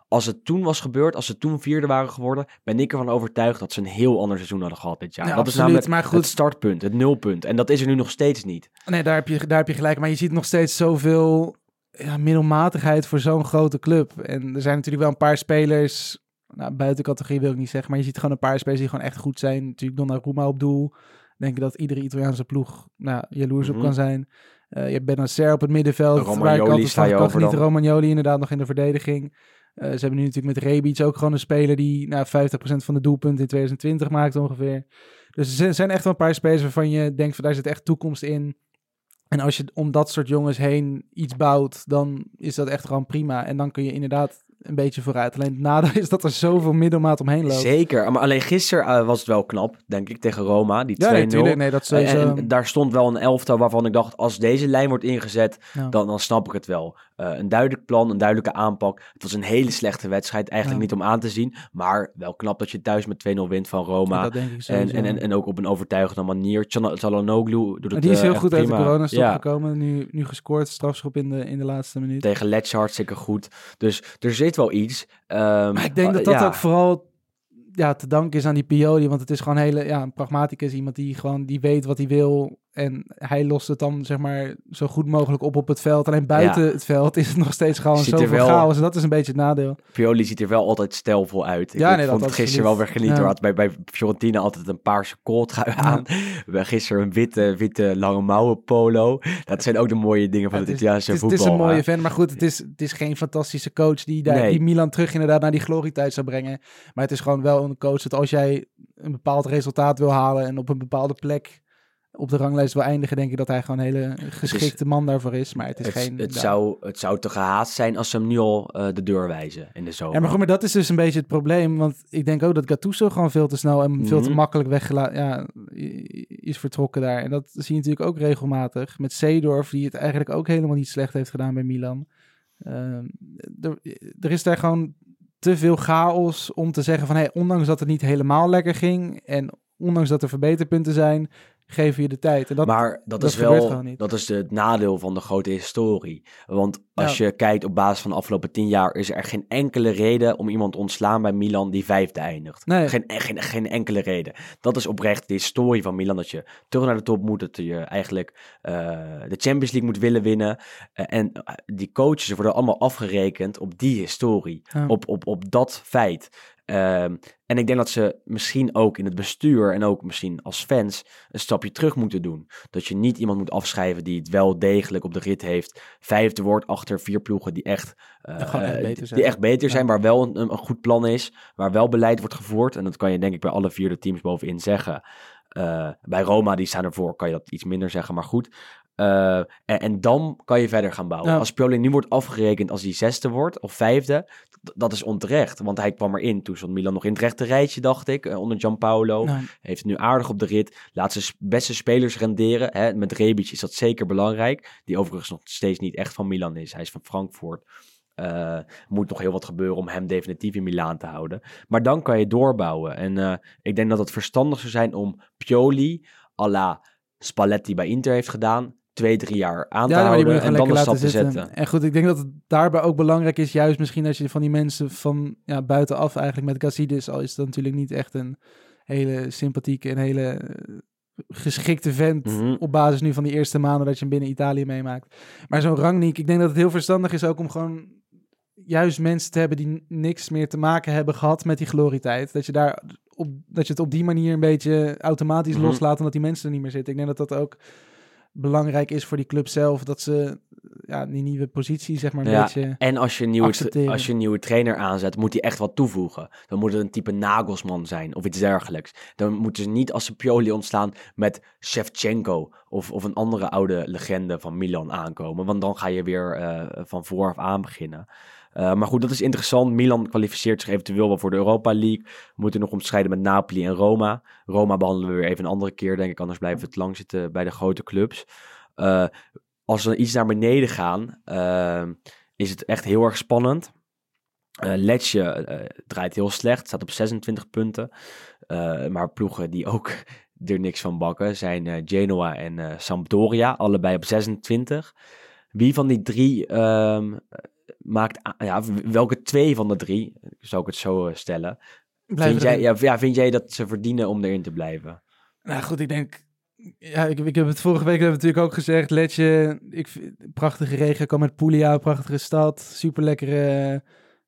Als het toen was gebeurd, als ze toen vierde waren geworden, ben ik ervan overtuigd dat ze een heel ander seizoen hadden gehad dit jaar. Ja, dat is namelijk maar goed. het startpunt, het nulpunt. En dat is er nu nog steeds niet. Nee, daar heb, je, daar heb je gelijk. Maar je ziet nog steeds zoveel ja, middelmatigheid voor zo'n grote club. En er zijn natuurlijk wel een paar spelers, nou, buiten categorie wil ik niet zeggen, maar je ziet gewoon een paar spelers die gewoon echt goed zijn. Natuurlijk Donnarumma op doel. Denk ik dat iedere Italiaanse ploeg nou, jaloers Mhm. op kan zijn. Eh, je hebt Benacer op het middenveld. Romagnoli waar ik altijd sta je over dan. Romagnoli inderdaad nog in de verdediging. Eh, ze hebben nu natuurlijk met Rebic ook gewoon een speler die nou, 50% van de doelpunten in 2020 maakt ongeveer. Dus er zijn echt wel een paar spelers waarvan je denkt van daar zit echt toekomst in. En als je om dat soort jongens heen iets bouwt, dan is dat echt gewoon prima. En dan kun je inderdaad een beetje vooruit. Alleen het nadeel <laughs> is dat er zoveel middelmaat omheen loopt. Zeker, maar alleen gisteren eh, was het wel knap, denk ik, tegen Roma, die 2-0. Ja, nee. Nee, dat is En, sowieso... en daar stond wel een elftal waarvan ik dacht, als deze lijn wordt ingezet, Ja. dan, dan snap ik het wel. Eh, een duidelijk plan, een duidelijke aanpak. Het was een hele slechte wedstrijd, eigenlijk Ja. niet om aan te zien. Maar wel knap dat je thuis met 2-0 wint van Roma. dat denk ik en, sowieso. en, en, en ook op een overtuigende manier. Çalhanoğlu doet het die is eh, heel goed uit de prima. coronastop Ja, gekomen. Nu, nu gescoord, strafschop in de, in de laatste minuut. tegen Lecce hartstikke goed. Dus er zit wel iets. Ehm, Maar ik denk dat eh, dat ja. ook vooral ja, te danken is aan die Pioli. Want het is gewoon hele, ja, een pragmaticus. Iemand die gewoon die weet wat hij wil. En hij lost het dan zeg maar zo goed mogelijk op op het veld. Alleen buiten het veld is het nog steeds gewoon Ziet er zoveel wel- chaos. En dat is een beetje het nadeel. Pioli ziet er wel altijd stijlvol uit. Ik, Ja, dat vond het gisteren wel weer genieten. Ja. Had bij, bij Fiorentina altijd een paarse kooltrui aan. We gisteren een witte, witte lange mouwen polo. Dat zijn ook de mooie dingen van het, is, Italiaanse het, is, voetbal. het is een mooie vent. Maar goed, het is, het is geen fantastische coach die, daar, Nee. die Milan terug inderdaad naar die glorietijd zou brengen. Maar het is gewoon wel een coach dat als jij een bepaald resultaat wil halen en op een bepaalde plek op de ranglijst wil eindigen, denk ik dat hij gewoon een hele geschikte man daarvoor is. Maar het is Het, geen... het, zou, het zou te gehaast zijn als ze hem nu al eh, de deur wijzen in de zomer. Ja, maar goed, maar dat is dus een beetje het probleem. Want ik denk ook dat Gattuso gewoon veel te snel en veel te Mhm. makkelijk weggelaten ja, is vertrokken daar. En dat zie je natuurlijk ook regelmatig. Met Seedorf, die het eigenlijk ook helemaal niet slecht heeft gedaan bij Milan. Ehm, er, er is daar gewoon te veel chaos om te zeggen van... Hey, ondanks dat het niet helemaal lekker ging... en ondanks dat er verbeterpunten zijn... geven je de tijd. En dat, maar dat, dat is wel niet. dat is de- het nadeel van de grote historie. Want als Ja. je kijkt op basis van de afgelopen tien jaar, is er geen enkele reden om iemand te ontslaan bij Milan die vijfde eindigt. Nee. Geen, geen, geen enkele reden. Dat is oprecht de historie van Milan. Dat je terug naar de top moet. Dat je eigenlijk eh, de Champions League moet willen winnen. Eh, en eh, die coaches worden allemaal afgerekend op die historie. Ja. Op, op, op dat feit. Ehm, en ik denk dat ze misschien ook in het bestuur en ook misschien als fans een stapje terug moeten doen. Dat je niet iemand moet afschrijven die het wel degelijk op de rit heeft. Vijfde wordt achter vier ploegen die echt, gewoon echt beter die- zijn. die echt beter zijn, waar wel een, een goed plan is, waar wel beleid wordt gevoerd. En dat kan je denk ik bij alle vier de teams bovenin zeggen. Eh, bij Roma, die staan ervoor, kan je dat iets minder zeggen, maar goed. Eh, en, en dan kan je verder gaan bouwen. Ja. Als Pioli nu wordt afgerekend als hij zesde wordt of vijfde, dat is onterecht. Want hij kwam erin, toen stond Milan nog in het rechte rijtje, dacht ik, eh, onder Gianpaolo. Nou, Heeft het nu aardig op de rit. Laat zijn beste spelers renderen. Hè. Met Rebic is dat zeker belangrijk. Die overigens nog steeds niet echt van Milan is. Hij is van Frankfurt. Eh, moet nog heel wat gebeuren om hem definitief in Milaan te houden. Maar dan kan je doorbouwen. En eh, ik denk dat het verstandig zou zijn om Pioli, à la Spalletti bij Inter heeft gedaan, twee, drie jaar aan te Ja, houden en dan lekker stap te zitten. zetten. En goed, ik denk dat het daarbij ook belangrijk is, juist misschien als je van die mensen van ja, buitenaf eigenlijk met Gazidis, al is dat natuurlijk niet echt een hele sympathieke en hele eh, geschikte vent Mhm. op basis nu van die eerste maanden dat je hem binnen Italië meemaakt. Maar zo'n Rangnick, ik denk dat het heel verstandig is ook om gewoon juist mensen te hebben die niks meer te maken hebben gehad met die glorietijd. Dat je, daar op, dat je het op die manier een beetje automatisch Mhm. loslaat omdat die mensen er niet meer zitten. Ik denk dat dat ook belangrijk is voor die club zelf. Dat ze ja, die nieuwe positie zeg maar een Ja, beetje... En als je, een nieuwe, als je een nieuwe trainer aanzet, moet hij echt wat toevoegen. Dan moet het een type Nagelsman zijn of iets dergelijks. Dan moeten ze niet als ze Pioli ontslaan met Shevchenko of, of een andere oude legende van Milan aankomen. Want dan ga je weer eh, van vooraf aan beginnen. Eh, maar goed, dat is interessant. Milan kwalificeert zich eventueel wel voor de Europa League. We moeten nog onderscheiden met Napoli en Roma. Roma behandelen we weer even een andere keer, denk ik. Anders blijven we het lang zitten bij de grote clubs. Eh, als we iets naar beneden gaan, eh, is het echt heel erg spannend. Uh, Letje draait heel slecht, staat op 26 punten. Maar ploegen die ook <laughs> er niks van bakken zijn Genoa en Sampdoria, allebei op 26. Wie van die drie um, maakt, ja, welke twee van de drie, zou ik het zo stellen, vind jij, ja, ja, vind jij dat ze verdienen om erin te blijven? Nou goed, ik denk ja, ik, ik heb het vorige week hebben natuurlijk ook gezegd. Letje, ik, prachtige regen, kan met Puglia, prachtige stad. Super lekkere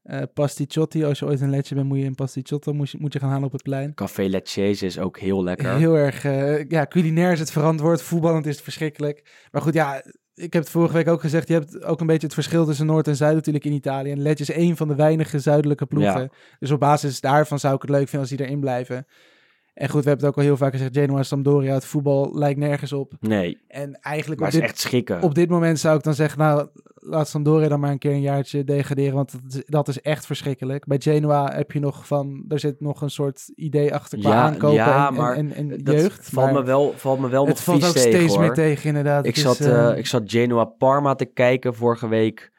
uh, pasticiotti. Als je ooit een Letje bent, moet je een pasticciotto moet je, moet je gaan halen op het plein. Café Lecce is ook heel lekker. Heel erg, uh, ja, culinair is het verantwoord. Voetballend is het verschrikkelijk. Maar goed, ja, ik heb het vorige week ook gezegd. Je hebt ook een beetje het verschil tussen Noord en Zuid natuurlijk in Italië. En Letje is een van de weinige zuidelijke ploegen. Ja. Dus op basis daarvan zou ik het leuk vinden als die erin blijven. En goed, we hebben het ook al heel vaak gezegd, Genoa Sampdoria, het voetbal lijkt nergens op. Nee. En eigenlijk op dit, echt schikken. op dit moment zou ik dan zeggen, nou, laat Sampdoria dan maar een keer een jaartje degraderen, want dat is, dat is echt verschrikkelijk. Bij Genoa heb je nog van, er zit nog een soort idee achter qua ja, aankopen ja, en, maar en, en, en dat jeugd. Valt maar me wel, valt me wel het nog valt vies ook tegen, steeds hoor. meer tegen, inderdaad. Ik Het zat, is, eh, eh, ik zat Genoa Parma te kijken vorige week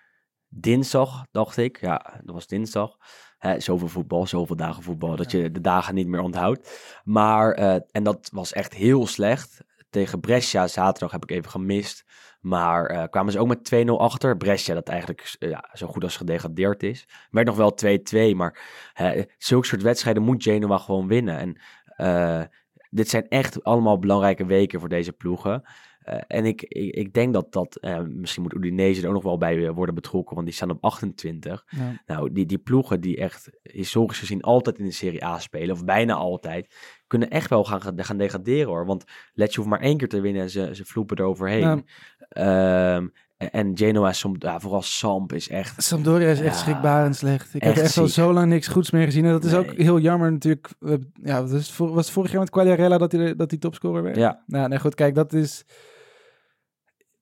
dinsdag, dacht ik. Ja, dat was dinsdag. Hè, zoveel voetbal, zoveel dagen voetbal, dat je de dagen niet meer onthoudt. Maar, eh, en dat was echt heel slecht. Tegen Brescia zaterdag heb ik even gemist. Maar eh, kwamen ze ook met 2-0 achter. Brescia, dat eigenlijk eh, ja, zo goed als gedegradeerd is. Werd nog wel 2-2, maar zulke soort wedstrijden moet Genoa gewoon winnen. En dit zijn echt allemaal belangrijke weken voor deze ploegen. Uh, en ik, ik, ik, denk dat dat, uh, misschien moet Udinese er ook nog wel bij uh, worden betrokken, want die staan op 28. Ja. Nou, die, die ploegen die echt historisch gezien altijd in de Serie A spelen, of bijna altijd, kunnen echt wel gaan, gaan degraderen hoor. Want Letje hoeft maar één keer te winnen en ze, ze vloepen er overheen. Ja. Um, en Genoa, som, ja, vooral Samp is echt... Sampdoria is echt Ja, schrikbarend slecht. Ik heb echt al zo lang niks goeds meer gezien. En dat is Nee. ook heel jammer natuurlijk. Ja, was het vorig jaar met Quagliarella dat hij, dat hij topscorer werd? Ja, Nou, nee, goed, kijk, dat is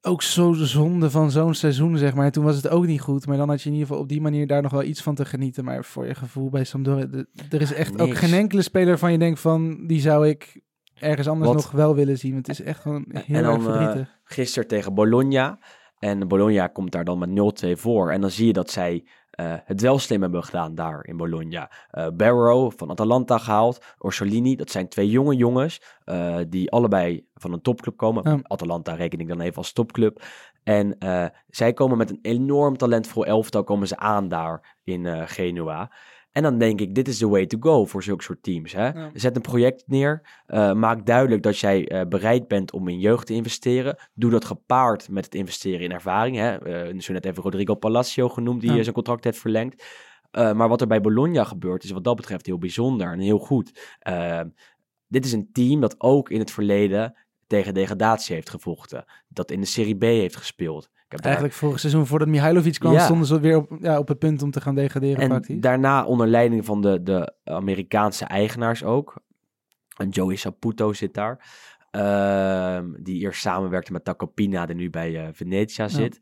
ook zo zonde van zo'n seizoen, zeg maar. Toen was het ook niet goed, maar dan had je in ieder geval op die manier daar nog wel iets van te genieten. Maar voor je gevoel bij Sampdoria, er is echt ook geen enkele speler van je denkt van, die zou ik ergens anders Wat? nog wel willen zien. Want het is echt gewoon heel En dan, erg verdrietig. gisteren tegen Bologna. En Bologna komt daar dan met 0-2 voor. En dan zie je dat zij eh, het wel slim hebben gedaan daar in Bologna. Eh Barrow van Atalanta gehaald. Orsolini, dat zijn twee jonge jongens. eh, die allebei van een topclub komen. Ja. Atalanta reken ik dan even als topclub. En zij komen met een enorm talentvol elftal komen ze aan daar in Genua. En dan denk ik, dit is the way to go voor zulke soort teams. Hè? Ja. Zet een project neer. eh, maak duidelijk dat jij eh, bereid bent om in jeugd te investeren. Doe dat gepaard met het investeren in ervaring. Hè? Eh, zo net even Rodrigo Palacio genoemd, die Ja. zijn contract heeft verlengd. Maar wat er bij Bologna gebeurt, is wat dat betreft heel bijzonder en heel goed. Dit is een team dat ook in het verleden tegen degradatie heeft gevochten. Dat in de Serie B heeft gespeeld. Ik heb daar- Eigenlijk vorig seizoen, voordat Mihailovic kwam, Ja. stonden ze weer op, ja, op het punt om te gaan degraderen En praktisch. daarna onder leiding van de, de Amerikaanse eigenaars ook. En Joey Saputo zit daar. Ehm, die eerst samenwerkte met Tacopina, die nu bij eh, Venetia zit.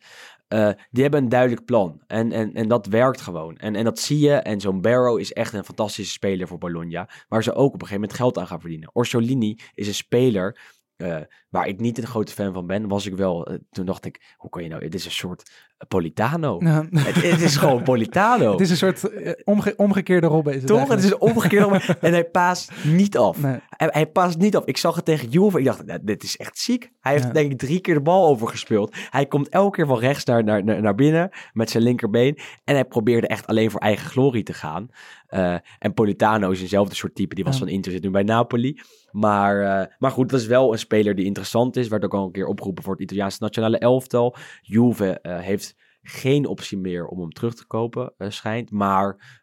Eh, die hebben een duidelijk plan. En, en, en dat werkt gewoon. En, en dat zie je. En zo'n Barrow is echt een fantastische speler voor Bologna. Waar ze ook op een gegeven moment geld aan gaan verdienen. Orsolini is een speler eh, waar ik niet een grote fan van ben. Was ik wel. eh, toen dacht ik, hoe kan je nou... Het is een soort Politano. Ja. Het, het is gewoon <laughs> Politano. Het is een soort eh, omge- omgekeerde Robben. Is het Toch? Het is een omgekeerde. <laughs> en hij paast niet af. Nee. Hij, hij paast niet af. Ik zag het tegen Juve. Ik dacht, nou, dit is echt ziek. Hij heeft Ja. denk ik drie keer de bal overgespeeld. Hij komt elke keer van rechts naar, naar, naar, naar binnen met zijn linkerbeen. En hij probeerde echt alleen voor eigen glorie te gaan. Eh, en Politano is eenzelfde soort type. Die was Ja. van Inter, zit nu bij Napoli. Maar, eh, maar goed, dat is wel een speler die interessant is. Werd ook al een keer opgeroepen voor het Italiaanse nationale elftal. Juve eh, heeft geen optie meer om hem terug te kopen, eh, schijnt. Maar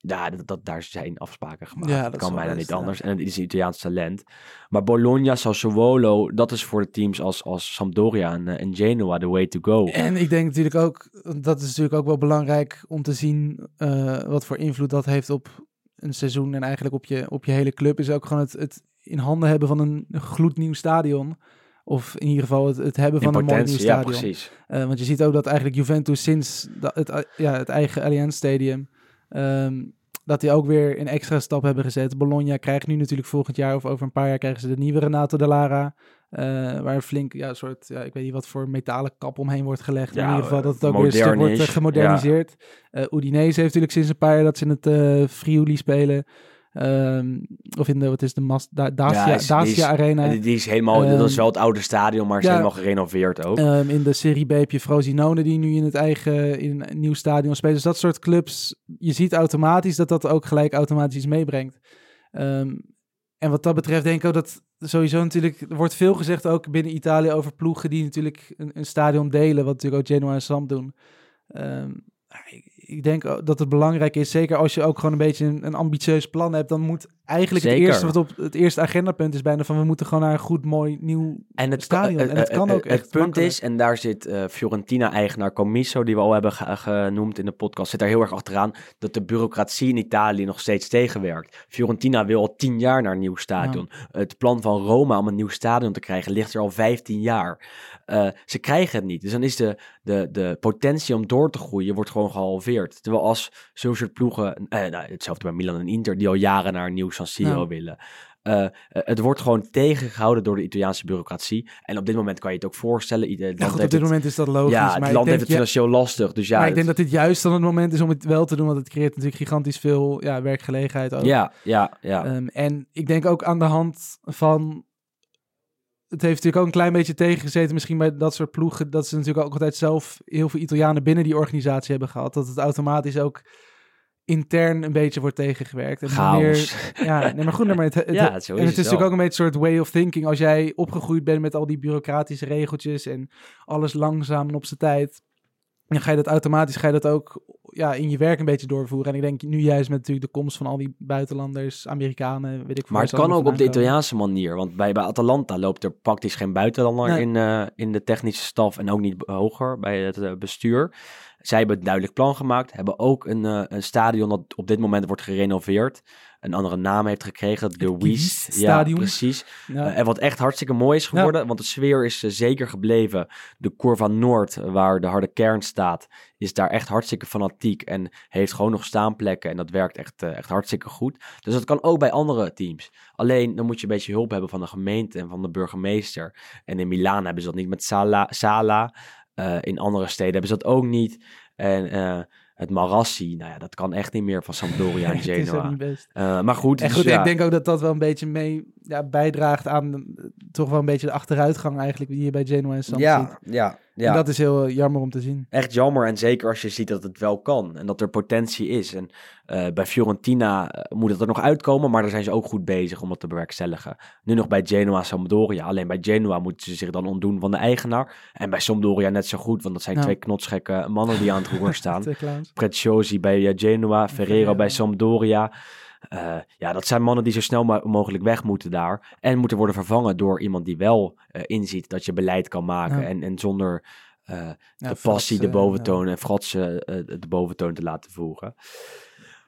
ja, dat, dat, daar zijn afspraken gemaakt. Ja, dat dat kan bijna best, niet ja. anders. En het is een Italiaans talent. Maar Bologna, Sassuolo, dat is voor de teams als, als Sampdoria en, en Genoa the way to go. En ik denk natuurlijk ook, dat is natuurlijk ook wel belangrijk om te zien wat voor invloed dat heeft op een seizoen en eigenlijk op je, op je hele club. Is ook gewoon het, het in handen hebben van een gloednieuw stadion. Of in ieder geval het, het hebben van een mooi nieuw potentie, ja, stadion. precies. Eh, want je ziet ook dat eigenlijk Juventus sinds da- het, eh, ja, het eigen Allianz Stadium... ehm, dat die ook weer een extra stap hebben gezet. Bologna krijgt nu natuurlijk volgend jaar of over een paar jaar krijgen ze de nieuwe Renato de Lara. Eh, waar een flink, ja, soort, ja, ik weet niet wat voor metalen kap omheen wordt gelegd. Ja, in ieder geval dat het ook weer een stuk wordt eh, gemoderniseerd. Eh Udinese heeft natuurlijk sinds een paar jaar dat ze in het Friuli spelen. Ehm, of in de, wat is de Mas, da, Dacia, Ja, is- die is- Arena. En die- die is helemaal, dat is Ehm, wel het oude stadion, maar is ja. helemaal gerenoveerd ook. Ehm, in de Serie B heb je Frosinone die nu in het eigen in een nieuw stadion speelt. Dus dat soort clubs, je ziet automatisch dat dat ook gelijk automatisch meebrengt. En wat dat betreft denk ik ook dat sowieso natuurlijk, er wordt veel gezegd ook binnen Italië over ploegen die natuurlijk een, een stadion delen, wat natuurlijk ook Genoa en Samp doen. Ehm, ik, ik denk dat het belangrijk is, zeker als je ook gewoon een beetje een ambitieus plan hebt, dan moet eigenlijk het eerste wat op het eerste agendapunt is bijna van we moeten gewoon naar een goed mooi nieuw En het, stadion. eh, En het eh, kan eh, ook echt Het punt makkelijk. is, en daar zit Fiorentina-eigenaar Comiso, die we al hebben ge- genoemd in de podcast, zit daar heel erg achteraan dat de bureaucratie in Italië nog steeds tegenwerkt. Fiorentina wil al tien jaar naar een nieuw stadion. Het plan van Roma om een nieuw stadion te krijgen ligt er al 15 jaar. Ze krijgen het niet. Dus dan is de, de, de potentie om door te groeien wordt gewoon gehalveerd. Terwijl als zo'n soort ploegen, eh, nou, hetzelfde bij Milan en Inter, die al jaren naar een nieuw Siro Ja. willen. Eh, eh, het wordt gewoon tegengehouden door de Italiaanse bureaucratie. En op dit moment kan je het ook voorstellen. Ieder land Ja, goed, op dit het- moment is dat logisch. ja, maar het land heeft het ja, financieel lastig. Dus ja, maar ik denk dat dit juist dan het moment is om het wel te doen, want het creëert natuurlijk gigantisch veel ja, werkgelegenheid ook. ja, ja, ja. Ehm, en ik denk ook aan de hand van. Het heeft natuurlijk ook een klein beetje tegengezeten, misschien bij dat soort ploegen, dat ze natuurlijk ook altijd zelf heel veel Italianen binnen die organisatie hebben gehad. Dat het automatisch ook intern een beetje wordt tegengewerkt. En Chaos. ja, nee, maar goed, maar het, <laughs> het, Ja, het- zo en is het is natuurlijk ook een beetje een soort way of thinking. Als jij opgegroeid bent met al die bureaucratische regeltjes en alles langzaam en op zijn tijd, dan ga je dat automatisch ga je dat ook ja, in je werk een beetje doorvoeren. En ik denk nu juist met natuurlijk de komst van al die buitenlanders, Amerikanen, weet ik veel Maar het kan ook op de. Italiaanse manier. Want bij, bij Atalanta loopt er praktisch geen buitenlander Nee. in, eh, in de technische staf. En ook niet hoger bij het eh, bestuur. Zij hebben een duidelijk plan gemaakt. Hebben ook een, eh, een stadion dat op dit moment wordt gerenoveerd. Een andere naam heeft gekregen. De Het Wies. Ja, precies. Ja. Eh, en wat echt hartstikke mooi is geworden, want de sfeer is eh, zeker gebleven. De Curva Noord, waar de harde kern staat, is daar echt hartstikke fanatiek en heeft gewoon nog staanplekken. En dat werkt echt, echt hartstikke goed. Dus dat kan ook bij andere teams. Alleen dan moet je een beetje hulp hebben van de gemeente en van de burgemeester. En in Milaan hebben ze dat niet met Sala. Sala. Eh, in andere steden hebben ze dat ook niet. En eh, het Marassi, nou ja, dat kan echt niet meer van Sampdoria en <laughs> het is ook Genoa. niet best. Eh, maar goed, En dus goed, ja. ik denk ook dat dat wel een beetje mee ja, bijdraagt aan toch wel een beetje de achteruitgang eigenlijk die je bij Genoa en Samp ziet. ja, ja. En dat is heel eh, jammer om te zien. echt jammer. En zeker als je ziet dat het wel kan en dat er potentie is. En eh, bij Fiorentina eh, moet het er nog uitkomen, maar daar zijn ze ook goed bezig om dat te bewerkstelligen. Nu nog bij Genoa Sampdoria. Alleen bij Genoa moeten ze zich dan ontdoen van de eigenaar. En bij Sampdoria net zo goed, want dat zijn twee knotsgekke mannen die aan het roer <laughs> staan. Preziosi bij Genoa, Ferrero Ferrero. bij Sampdoria. Eh, ja, dat zijn mannen die zo snel mo- mogelijk weg moeten daar. En moeten worden vervangen door iemand die wel eh, inziet dat je beleid kan maken. Ja. En, en zonder eh, Ja, de passie fratsen, de boventoon en fratsen de boventoon te laten voeren.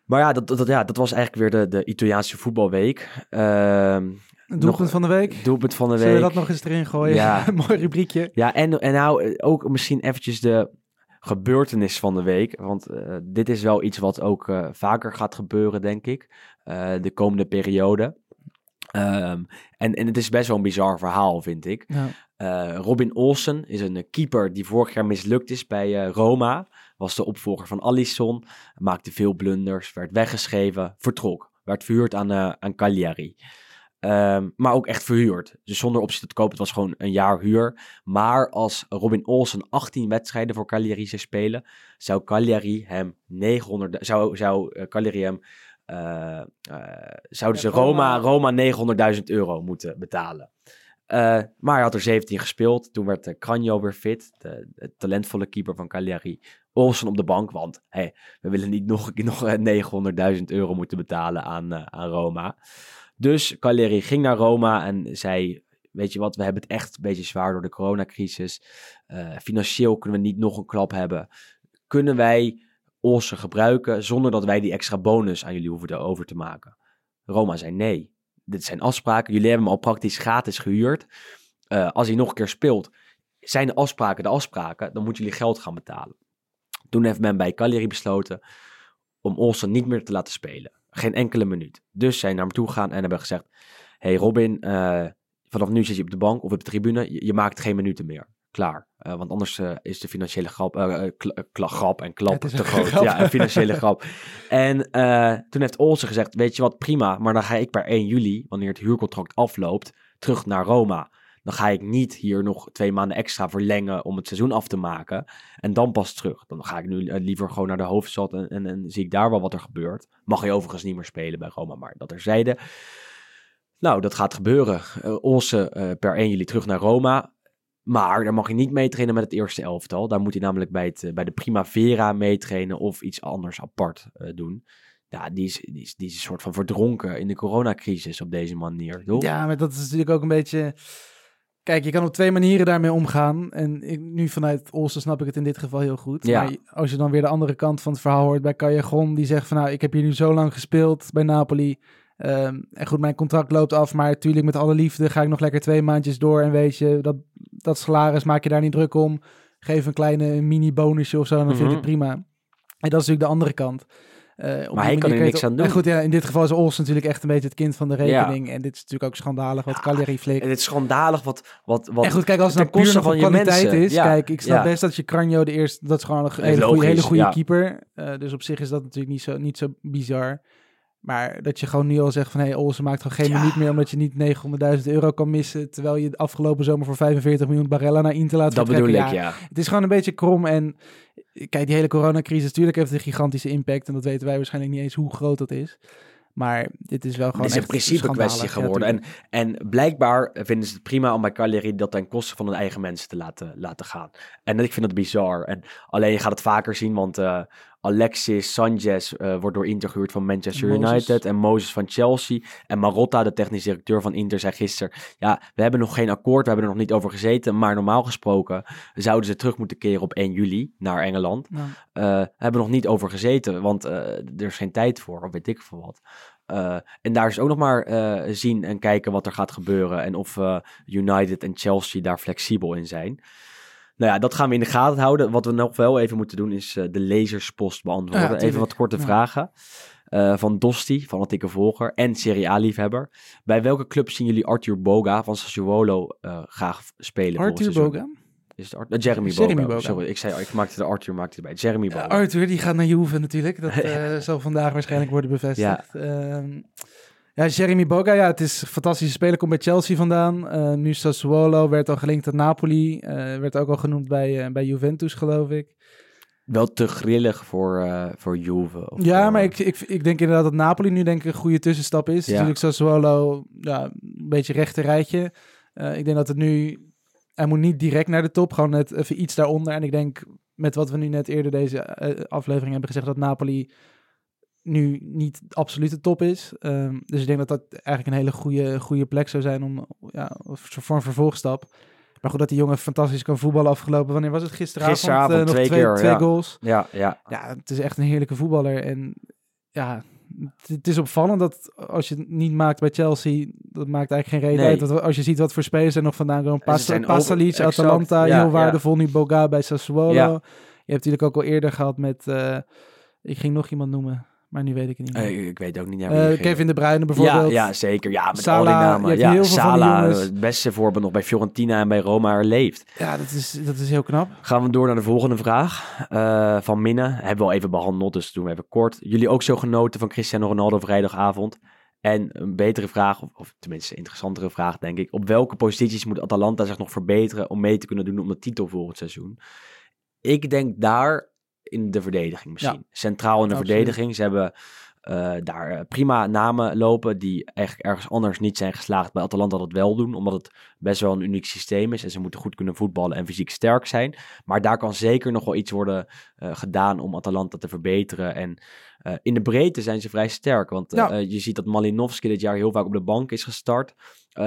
Maar ja, dat, dat, ja, dat was eigenlijk weer de, de Italiaanse voetbalweek. Ehm doelpunt Nog- van de week. doelpunt van de Zullen week. we dat nog eens erin gooien? Ja. <laughs> Mooi rubriekje. Ja, en, en nou ook misschien eventjes de gebeurtenis van de week. Want eh, dit is wel iets wat ook eh, vaker gaat gebeuren, denk ik. eh, de komende periode. Ehm, en, en het is best wel een bizar verhaal, vind ik. Ja. Robin Olsen is een keeper die vorig jaar mislukt is bij Roma. Was de opvolger van Alisson. Maakte veel blunders, werd weggeschreven, vertrok. Werd verhuurd aan, aan Cagliari. Ehm, maar ook echt verhuurd. Dus zonder optie tot koop. Het was gewoon een jaar huur. Maar als Robin Olsen 18 wedstrijden voor Cagliari zou spelen, zou Cagliari hem 900, zou, zou eh, Cagliari hem, eh, eh, zouden ze Roma, Roma- Roma 900.000 euro moeten betalen. Maar hij had er 17 gespeeld. Toen werd uh, Cranjo weer fit, de, de talentvolle keeper van Cagliari. Olsen op de bank, want hey, we willen niet nog, nog eh, 900.000 euro moeten betalen aan, aan Roma. Dus Cagliari ging naar Roma en zei, weet je wat, we hebben het echt een beetje zwaar door de coronacrisis. Eh, financieel kunnen we niet nog een klap hebben. Kunnen wij Olsen gebruiken zonder dat wij die extra bonus aan jullie hoeven over te maken? Roma zei nee. Dit zijn afspraken. Jullie hebben hem al praktisch gratis gehuurd. Eh, als hij nog een keer speelt, zijn de afspraken de afspraken. Dan moeten jullie geld gaan betalen. Toen heeft men bij Cagliari besloten om Olsen niet meer te laten spelen. Geen enkele minuut. Dus zij naar me toe gegaan en hebben gezegd, hey Robin, eh, vanaf nu zit je op de bank of op de tribune, je, je maakt geen minuten meer. Klaar. Eh, want anders eh, is de financiële grap, kla- grap en klap te groot. grap. Ja, een financiële grap. <laughs> En toen heeft Olsen gezegd, weet je wat, prima, maar dan ga ik per 1 juli, wanneer het huurcontract afloopt, terug naar Roma. Dan ga ik niet hier nog twee maanden extra verlengen om het seizoen af te maken. En dan pas terug. Dan ga ik nu eh, liever gewoon naar de hoofdstad en, en, zie ik daar wel wat er gebeurt. Mag je overigens niet meer spelen bij Roma, maar dat terzijde. Nou, dat gaat gebeuren. Uh, Olsen eh, per 1 juli terug naar Roma. Maar daar mag hij niet meetrainen met het eerste elftal. Daar moet hij namelijk bij, het, eh, bij de Primavera meetrainen of iets anders apart eh, doen. Ja, die is, die, is, die is een soort van verdronken in de coronacrisis op deze manier, toch? Ja, maar dat is natuurlijk ook een beetje... Kijk, je kan op twee manieren daarmee omgaan. En ik, nu vanuit Olsen snap ik het in dit geval heel goed. Ja. Maar als je dan weer de andere kant van het verhaal hoort bij Callejon... die zegt van nou, ik heb hier nu zo lang gespeeld bij Napoli... Ehm, en goed, mijn contract loopt af, maar natuurlijk met alle liefde ga ik nog lekker twee maandjes door. En weet je, dat, dat salaris maak je daar niet druk om. Geef een kleine mini-bonusje of zo, dan vind ik Mhm. het prima. En dat is natuurlijk de andere kant. Eh, die hij kan er niks aan doen. En goed, ja, in dit geval is Olsen natuurlijk echt een beetje het kind van de rekening. En dit is natuurlijk ook schandalig wat Ja, Cagliari flikt. En het is schandalig wat... wat, wat En goed, kijk, als het ten nou puur koste nog van van je kwaliteit mensen. is. Ja, Kijk, ik snap best dat je Cranjo de eerste... Dat is gewoon een hele goede, hele goede keeper. Eh, dus op zich is dat natuurlijk niet zo, niet zo bizar. Maar dat je gewoon nu al zegt van... Hé, hey, Olsen maakt gewoon geen Ja. minuut meer... omdat je niet 900.000 euro kan missen... terwijl je de afgelopen zomer voor 45 miljoen Barella naar Inter laat dat bedoel ik, ja. Het is gewoon een beetje krom en... Kijk, die hele coronacrisis, natuurlijk heeft een gigantische impact. En dat weten wij waarschijnlijk niet eens hoe groot dat is. Maar dit is wel gewoon Het is een principe kwestie. Ja, geworden. en, en blijkbaar vinden ze het prima om bij Cagliari dat ten koste van hun eigen mensen te laten, laten gaan. En ik vind dat bizar. En alleen je gaat het vaker zien, want eh, Alexis Sanchez eh, wordt door Inter gehuurd van Manchester Moses. United. En Moses van Chelsea. En Marotta, de technisch directeur van Inter, zei gisteren... Ja, we hebben nog geen akkoord, we hebben er nog niet over gezeten. Maar normaal gesproken zouden ze terug moeten keren op 1 juli naar Engeland. Nou, Eh, hebben nog niet over gezeten, want eh, er is geen tijd voor, of weet ik veel wat. En daar is ook nog maar zien en kijken wat er gaat gebeuren en of United en Chelsea daar flexibel in zijn. Nou ja, dat gaan we in de gaten houden. Wat we nog wel even moeten doen is eh, de lezerspost beantwoorden. Ja, even wat korte Ja. vragen. Eh, van Dosti, fanatieke volger en Serie A-liefhebber. Bij welke club zien jullie Arthur Boga van Sassuolo eh, graag spelen? Arthur? Boga. Is het eh, Jeremy, Jeremy Boga. Boga. Sorry, ik, zei, ik maakte de Arthur maakte erbij. Jeremy Boga. Arthur, die gaat naar Juve natuurlijk. Dat <laughs> zal vandaag waarschijnlijk worden bevestigd. Ja, ja Jeremy Boga, ja, het is een fantastische speler. Komt bij Chelsea vandaan. Eh, nu Sassuolo, werd al gelinkt aan Napoli. eh, werd ook al genoemd bij, eh, bij Juventus, geloof ik. Wel te grillig voor, voor Juve. Of, Ja, maar ik, ik, ik denk inderdaad dat Napoli nu denk ik een goede tussenstap is. Ja. Natuurlijk Sassuolo, ja, een beetje rechter rijtje. Ik denk dat het nu... Hij moet niet direct naar de top, gewoon net even iets daaronder. En ik denk met wat we nu net eerder deze aflevering hebben gezegd... dat Napoli nu niet absoluut de top is. Ehm, dus ik denk dat dat eigenlijk een hele goede, goede plek zou zijn om ja, voor een vervolgstap. Maar goed, dat die jongen fantastisch kan voetballen afgelopen. Wanneer was het? Gisteravond, Gisteravond eh, nog twee twee, keer, twee ja. goals. Ja, ja. Ja, het is echt een heerlijke voetballer. En ja, het, is opvallend dat als je het niet maakt bij Chelsea, dat maakt eigenlijk geen reden Nee. uit. Als je ziet wat voor spelers er nog vandaan komen. Pas, Pasalic, Atalanta, ja, heel waardevol. Nu Boga bij Sassuolo. Je hebt natuurlijk ook al eerder gehad met, eh, ik ging nog iemand noemen, maar nu weet ik het niet meer. Eh, ik weet ook niet Eh. Kevin De Bruyne bijvoorbeeld. Ja, ja, zeker. Ja, met Salah, al die je namen. Ja, heel Salah, jongens. het beste voorbeeld nog bij Fiorentina en bij Roma er leeft. Ja, dat is, dat is heel knap. Gaan we door naar de volgende vraag. eh, van Minne. Hebben we al even behandeld, dus doen we even kort. Jullie ook zo genoten van Cristiano Ronaldo vrijdagavond? En een betere vraag, of, of tenminste een interessantere vraag denk ik. Op welke posities moet Atalanta zich nog verbeteren om mee te kunnen doen om de titel volgend seizoen? Ik denk daar in de verdediging misschien. Centraal in de absoluut. verdediging. Ze hebben eh, daar eh, prima namen lopen die eigenlijk ergens anders niet zijn geslaagd. Bij Atalanta dat wel doen, omdat het best wel een uniek systeem is. En ze moeten goed kunnen voetballen en fysiek sterk zijn. Maar daar kan zeker nog wel iets worden eh, gedaan om Atalanta te verbeteren. En in de breedte zijn ze vrij sterk. Want Ja. je ziet dat Malinowski dit jaar heel vaak op de bank is gestart.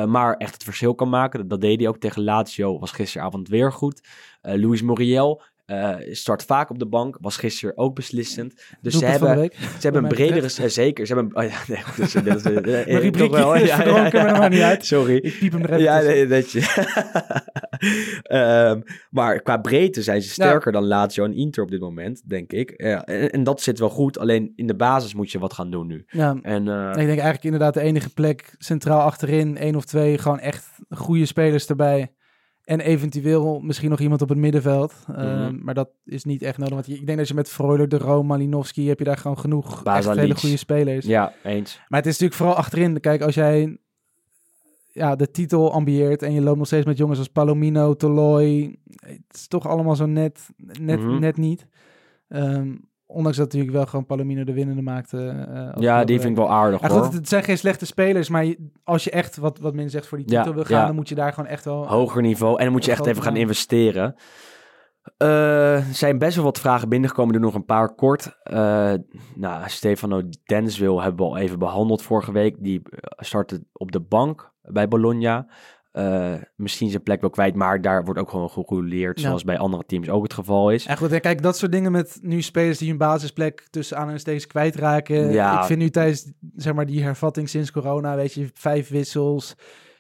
maar echt het verschil kan maken. Dat, dat deed hij ook tegen Lazio. Was gisteravond weer goed. Luis Muriel eh, start vaak op de bank. Was gisteren ook beslissend. Dus ze hebben, ze hebben een bredere... zeker. Ze hebben... Oh ja, <laughs> nee, goed, dus, <laughs> Mijn wel, verdronken, dat maakt niet uit. <laughs> Sorry. Ik piep hem er even Ja, nee, netje. Ehm, maar qua breedte zijn ze sterker dan Lazio en Inter op dit moment, denk ik. Ja, en, en dat zit wel goed, alleen in de basis moet je wat gaan doen nu. Ja, En, ik denk eigenlijk inderdaad de enige plek centraal achterin, één of twee, gewoon echt goede spelers erbij. En eventueel misschien nog iemand op het middenveld. Ehm, Mhm. maar dat is niet echt nodig. Want ik denk dat je met Freuler, De Roon, Malinowski... heb je daar gewoon genoeg echt hele goede spelers. ja, eens. Maar het is natuurlijk vooral achterin. Kijk, als jij ja, de titel ambieert... en je loopt nog steeds met jongens als Palomino, Toloi... het is toch allemaal zo net, net, Mhm. net niet. Ehm, ondanks dat natuurlijk wel gewoon Palomino de winnende maakte. eh, afgelopen Ja, die vind ik wel aardig Ja, hoor. goed, het zijn geen slechte spelers, maar je- als je echt, wat, wat men zegt, voor die Ja, titel wil gaan, ja. dan moet je daar gewoon echt wel... Hoger niveau. En dan moet je echt even gaan investeren. Eh, er zijn best wel wat vragen binnengekomen. Er nog een paar kort. Eh nou, Stefano Denswil hebben we al even behandeld vorige week. Die eh, startte op de bank bij Bologna. Eh, misschien zijn plek wel kwijt, maar daar wordt ook gewoon gerouleerd. Ja. Zoals bij andere teams ook het geval is. En goed, kijk, dat soort dingen met nu spelers die hun basisplek tussen aan en steeds kwijtraken. Ja. Ik vind nu tijdens, zeg maar, die hervatting sinds corona, weet je, vijf wissels.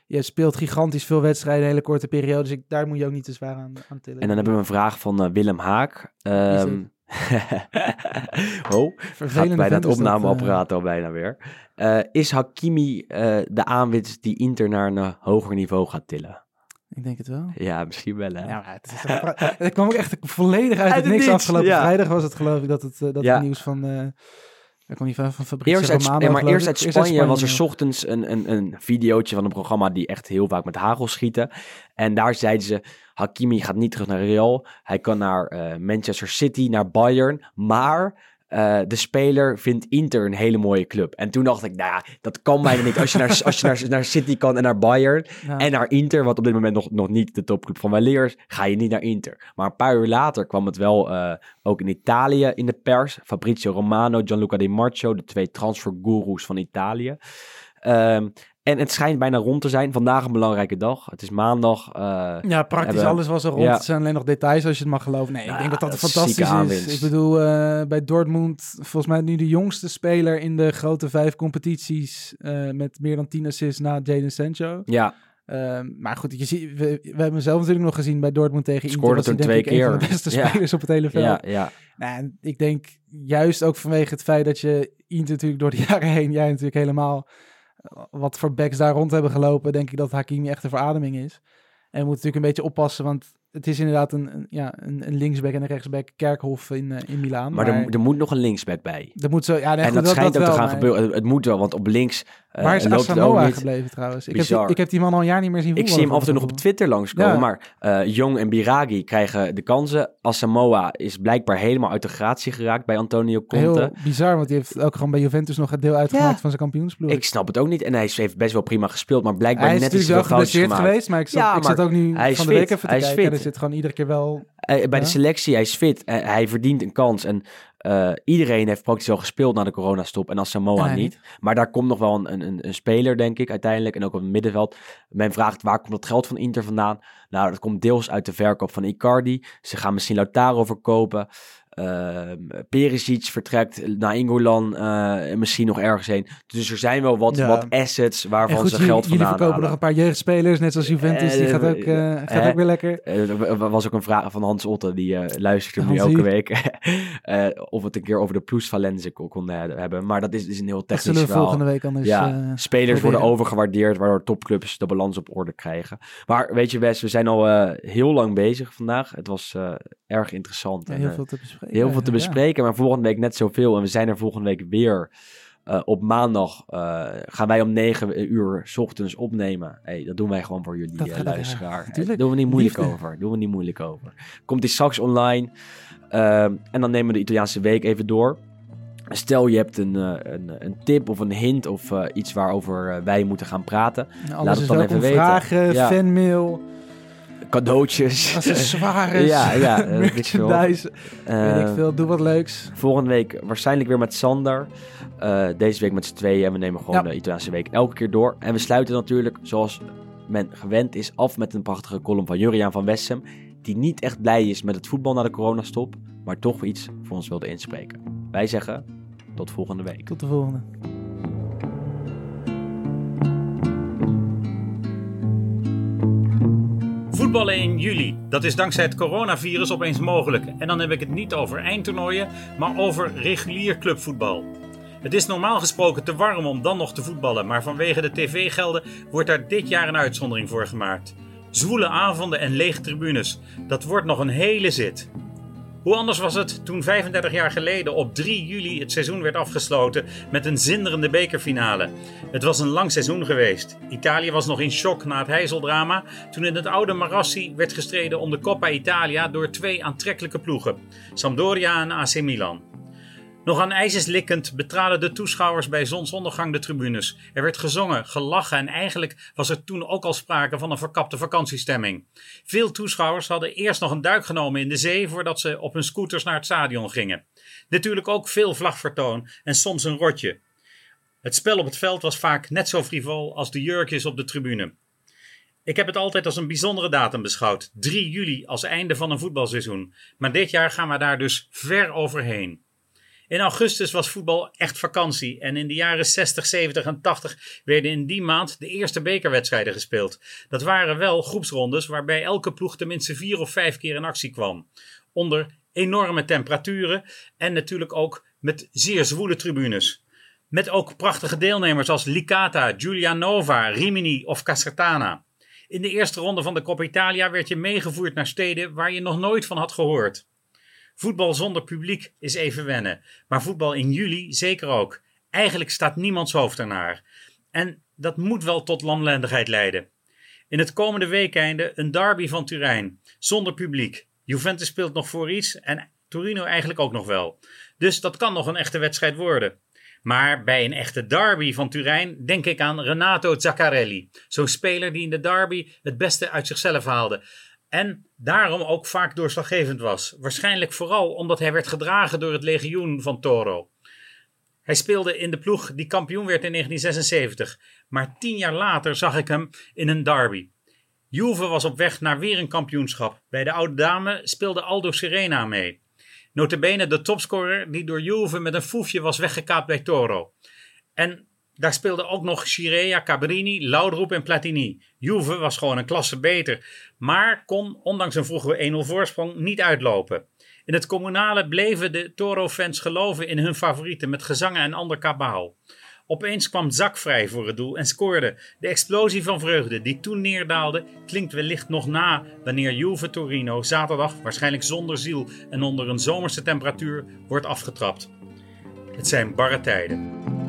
Je speelt gigantisch veel wedstrijden in een hele korte periode. Dus ik, daar moet je ook niet te zwaar aan, aan tillen. En dan hebben we een vraag van eh, Willem Haak. Ehm <laughs> oh, gaat Vervelende bij dat dat, opnameapparaat al bijna weer. Eh, is Hakimi eh, de aanwinst die Inter naar een eh, hoger niveau gaat tillen? ik denk het wel. Ja, misschien wel hè. Ja, het, is <laughs> kwam ook echt volledig uit, Uit het niks. Afgelopen ja. vrijdag was het geloof ik dat het, dat Ja. het nieuws van... eh ik kwam niet van, van Fabrizio Eerst uit, Romano, maar eerst uit Spanje, was er ja. ochtends een, een, een videootje van een programma die echt heel vaak met hagel schieten. En daar zeiden ze, Hakimi gaat niet terug naar Real. Hij kan naar Manchester City, naar Bayern. Maar eh, de speler vindt Inter een hele mooie club. En toen dacht ik, nou ja, dat kan bijna niet. Als je, naar, <laughs> als je naar, naar City kan en naar Bayern Ja. en naar Inter, wat op dit moment nog, nog niet de topclub van weleer is, ga je niet naar Inter. Maar een paar uur later kwam het wel eh, ook in Italië in de pers. Fabrizio Romano, Gianluca Di Marcio, de twee transfergoeroes van Italië. Ehm, en het schijnt bijna rond te zijn. Vandaag een belangrijke dag. Het is maandag. eh, Ja, praktisch hebben- alles was er rond. Ja. Het zijn alleen nog details als je het mag geloven. Nee, Nou ik denk dat dat, dat is fantastisch is. Ik bedoel, eh, bij Dortmund, volgens mij nu de jongste speler in de grote vijf competities eh, met meer dan 10 assists na Jadon Sancho. ja, Ehm, maar goed, je ziet, we, we hebben hem zelf natuurlijk nog gezien bij Dortmund tegen Inter. Scoorde denk twee ik een van keer. de beste Ja. spelers op het hele veld. ja, ja. Nou, en ik denk juist ook vanwege het feit dat je Inter natuurlijk door de jaren heen, jij natuurlijk helemaal wat voor backs daar rond hebben gelopen, denk ik dat Hakimi echt een verademing is. En we moeten natuurlijk een beetje oppassen, want het is inderdaad een, een, ja, een, een linksback en een rechtsback Kerkhof in, eh, in Milaan. Maar, er, er moet nog een linksback bij. er moet zo, ja, nee, en goed, dat schijnt ook wel, te gaan maar- gebeuren. Het, het moet wel, want op links Waar is ook Asamoah gebleven trouwens? Ik heb, die, ik heb die man al een jaar niet meer zien Ik voetballen. zie hem af en toe nog op Twitter langskomen. Ja. Maar eh Jong en Biragi krijgen de kansen. Asamoah is blijkbaar helemaal uit de gratie geraakt bij Antonio. Conte. Heel bizar, want die heeft ook gewoon bij Juventus nog het deel uitgemaakt Ja. van zijn kampioensploeg. Ik snap het ook niet. En hij heeft best wel prima gespeeld. Maar blijkbaar hij is net iets te veel foutjes gemaakt. geweest, maar ik zat, Ja, ik zat ook nu hij is van de fit. week even te Hij is kijken. En fit. er zit gewoon iedere keer wel... Eh, bij de selectie, hij is fit. Eh, hij verdient een kans. En eh, iedereen heeft praktisch al gespeeld na de coronastop. En als Samoa hij niet. Maar daar komt nog wel een, een, een speler, denk ik, uiteindelijk. En ook op het middenveld. Men vraagt, waar komt dat geld van Inter vandaan? Nou, dat komt deels uit de verkoop van Icardi. Ze gaan misschien Lautaro verkopen. Ehm Perisic vertrekt naar Ingolan. eh, en misschien nog ergens heen. Dus er zijn wel wat, Ja. wat assets waarvan goed, ze jullie, geld jullie vandaan verkopen nog een paar jeugdspelers, net zoals Juventus. Die gaat ook, eh, gaat eh, ook weer lekker. Er wa- was ook een vraag van Hans Otte, die luistert nu elke week. <laughs> Of we het een keer over de plusvalenzen kon konden he- hebben. Maar dat is, is een heel Dat technisch zullen we verhaal. volgende week anders... ja, spelers worden overgewaardeerd, waardoor topclubs de balans op orde krijgen. Maar weet je Wes, we zijn al heel lang bezig vandaag. Het was erg interessant. ja, heel veel te bespreken. Heel veel te bespreken, maar volgende week net zoveel. En we zijn er volgende week weer. Eh, op maandag eh, gaan wij om 9 uur 's ochtends opnemen. Hey, dat doen wij gewoon voor jullie Dat ja, luisteraar. Daar doen we niet moeilijk Liefde. over. Doen we niet moeilijk over. Komt die straks online. Ehm, en dan nemen we de Italiaanse week even door. Stel je hebt een, een, een tip of een hint of iets waarover wij moeten gaan praten. Alles Laat het dan even weten. Vragen, Ja. fanmail, Cadeautjes. <laughs> accessoires, Ja, ja, veel. merchandise. weet ik Eh, veel, doe wat leuks. Volgende week waarschijnlijk weer met Sander. Eh, deze week met z'n tweeën. En we nemen gewoon Ja. de Italiaanse week elke keer door. En we sluiten natuurlijk, zoals men gewend is, af met een prachtige column van Juriaan van Wessem. Die niet echt blij is met het voetbal na de coronastop. Maar toch iets voor ons wilde inspreken. Wij zeggen tot volgende week. Tot de volgende. Voetballen in juli, dat is dankzij het coronavirus opeens mogelijk. En dan heb ik het niet over eindtoernooien, maar over regulier clubvoetbal. Het is normaal gesproken te warm om dan nog te voetballen, maar vanwege de tv-gelden wordt daar dit jaar een uitzondering voor gemaakt. Zwoele avonden en lege tribunes, dat wordt nog een hele zit. Hoe anders was het toen 35 jaar geleden op 3 juli het seizoen werd afgesloten met een zinderende bekerfinale? Het was een lang seizoen geweest. Italië was nog in shock na het Heizeldrama toen in het oude Marassi werd gestreden om de Coppa Italia door twee aantrekkelijke ploegen, Sampdoria en AC Milan. Nog aan ijzers likkend betraden de toeschouwers bij zonsondergang de tribunes. Er werd gezongen, gelachen en eigenlijk was er toen ook al sprake van een verkapte vakantiestemming. Veel toeschouwers hadden eerst nog een duik genomen in de zee voordat ze op hun scooters naar het stadion gingen. Natuurlijk ook veel vlagvertoon en soms een rotje. Het spel op het veld was vaak net zo frivol als de jurkjes op de tribune. Ik heb het altijd als een bijzondere datum beschouwd. 3 juli als einde van een voetbalseizoen. Maar dit jaar gaan we daar dus ver overheen. In augustus was voetbal echt vakantie en in de jaren 60, 70 en 80 werden in die maand de eerste bekerwedstrijden gespeeld. Dat waren wel groepsrondes waarbij elke ploeg tenminste vier of vijf keer in actie kwam. Onder enorme temperaturen en natuurlijk ook met zeer zwoele tribunes. Met ook prachtige deelnemers als Licata, Giulianova, Rimini of Casertana. In de eerste ronde van de Coppa Italia werd je meegevoerd naar steden waar je nog nooit van had gehoord. Voetbal zonder publiek is even wennen. Maar voetbal in juli zeker ook. Eigenlijk staat niemands hoofd ernaar. En dat moet wel tot lamlendigheid leiden. In het komende weekeinde een derby van Turijn. Zonder publiek. Juventus speelt nog voor iets en Torino eigenlijk ook nog wel. Dus dat kan nog een echte wedstrijd worden. Maar bij een echte derby van Turijn denk ik aan Renato Zaccarelli. Zo'n speler die in de derby het beste uit zichzelf haalde. En daarom ook vaak doorslaggevend was. Waarschijnlijk vooral omdat hij werd gedragen door het legioen van Toro. Hij speelde in de ploeg die kampioen werd in 1976. Maar tien jaar later zag ik hem in een derby. Juve was op weg naar weer een kampioenschap. Bij de oude dame speelde Aldo Serena mee. Notabene de topscorer die door Juve met een foefje was weggekaapt bij Toro. En daar speelden ook nog Chirea, Cabrini, Laudrup en Platini. Juve was gewoon een klasse beter, maar kon ondanks een vroege 1-0 voorsprong niet uitlopen. In het communale bleven de Toro-fans geloven in hun favorieten met gezangen en ander kabaal. Opeens kwam Zak vrij voor het doel en scoorde. De explosie van vreugde die toen neerdaalde klinkt wellicht nog na wanneer Juve Torino zaterdag, waarschijnlijk zonder ziel en onder een zomerse temperatuur, wordt afgetrapt. Het zijn barre tijden.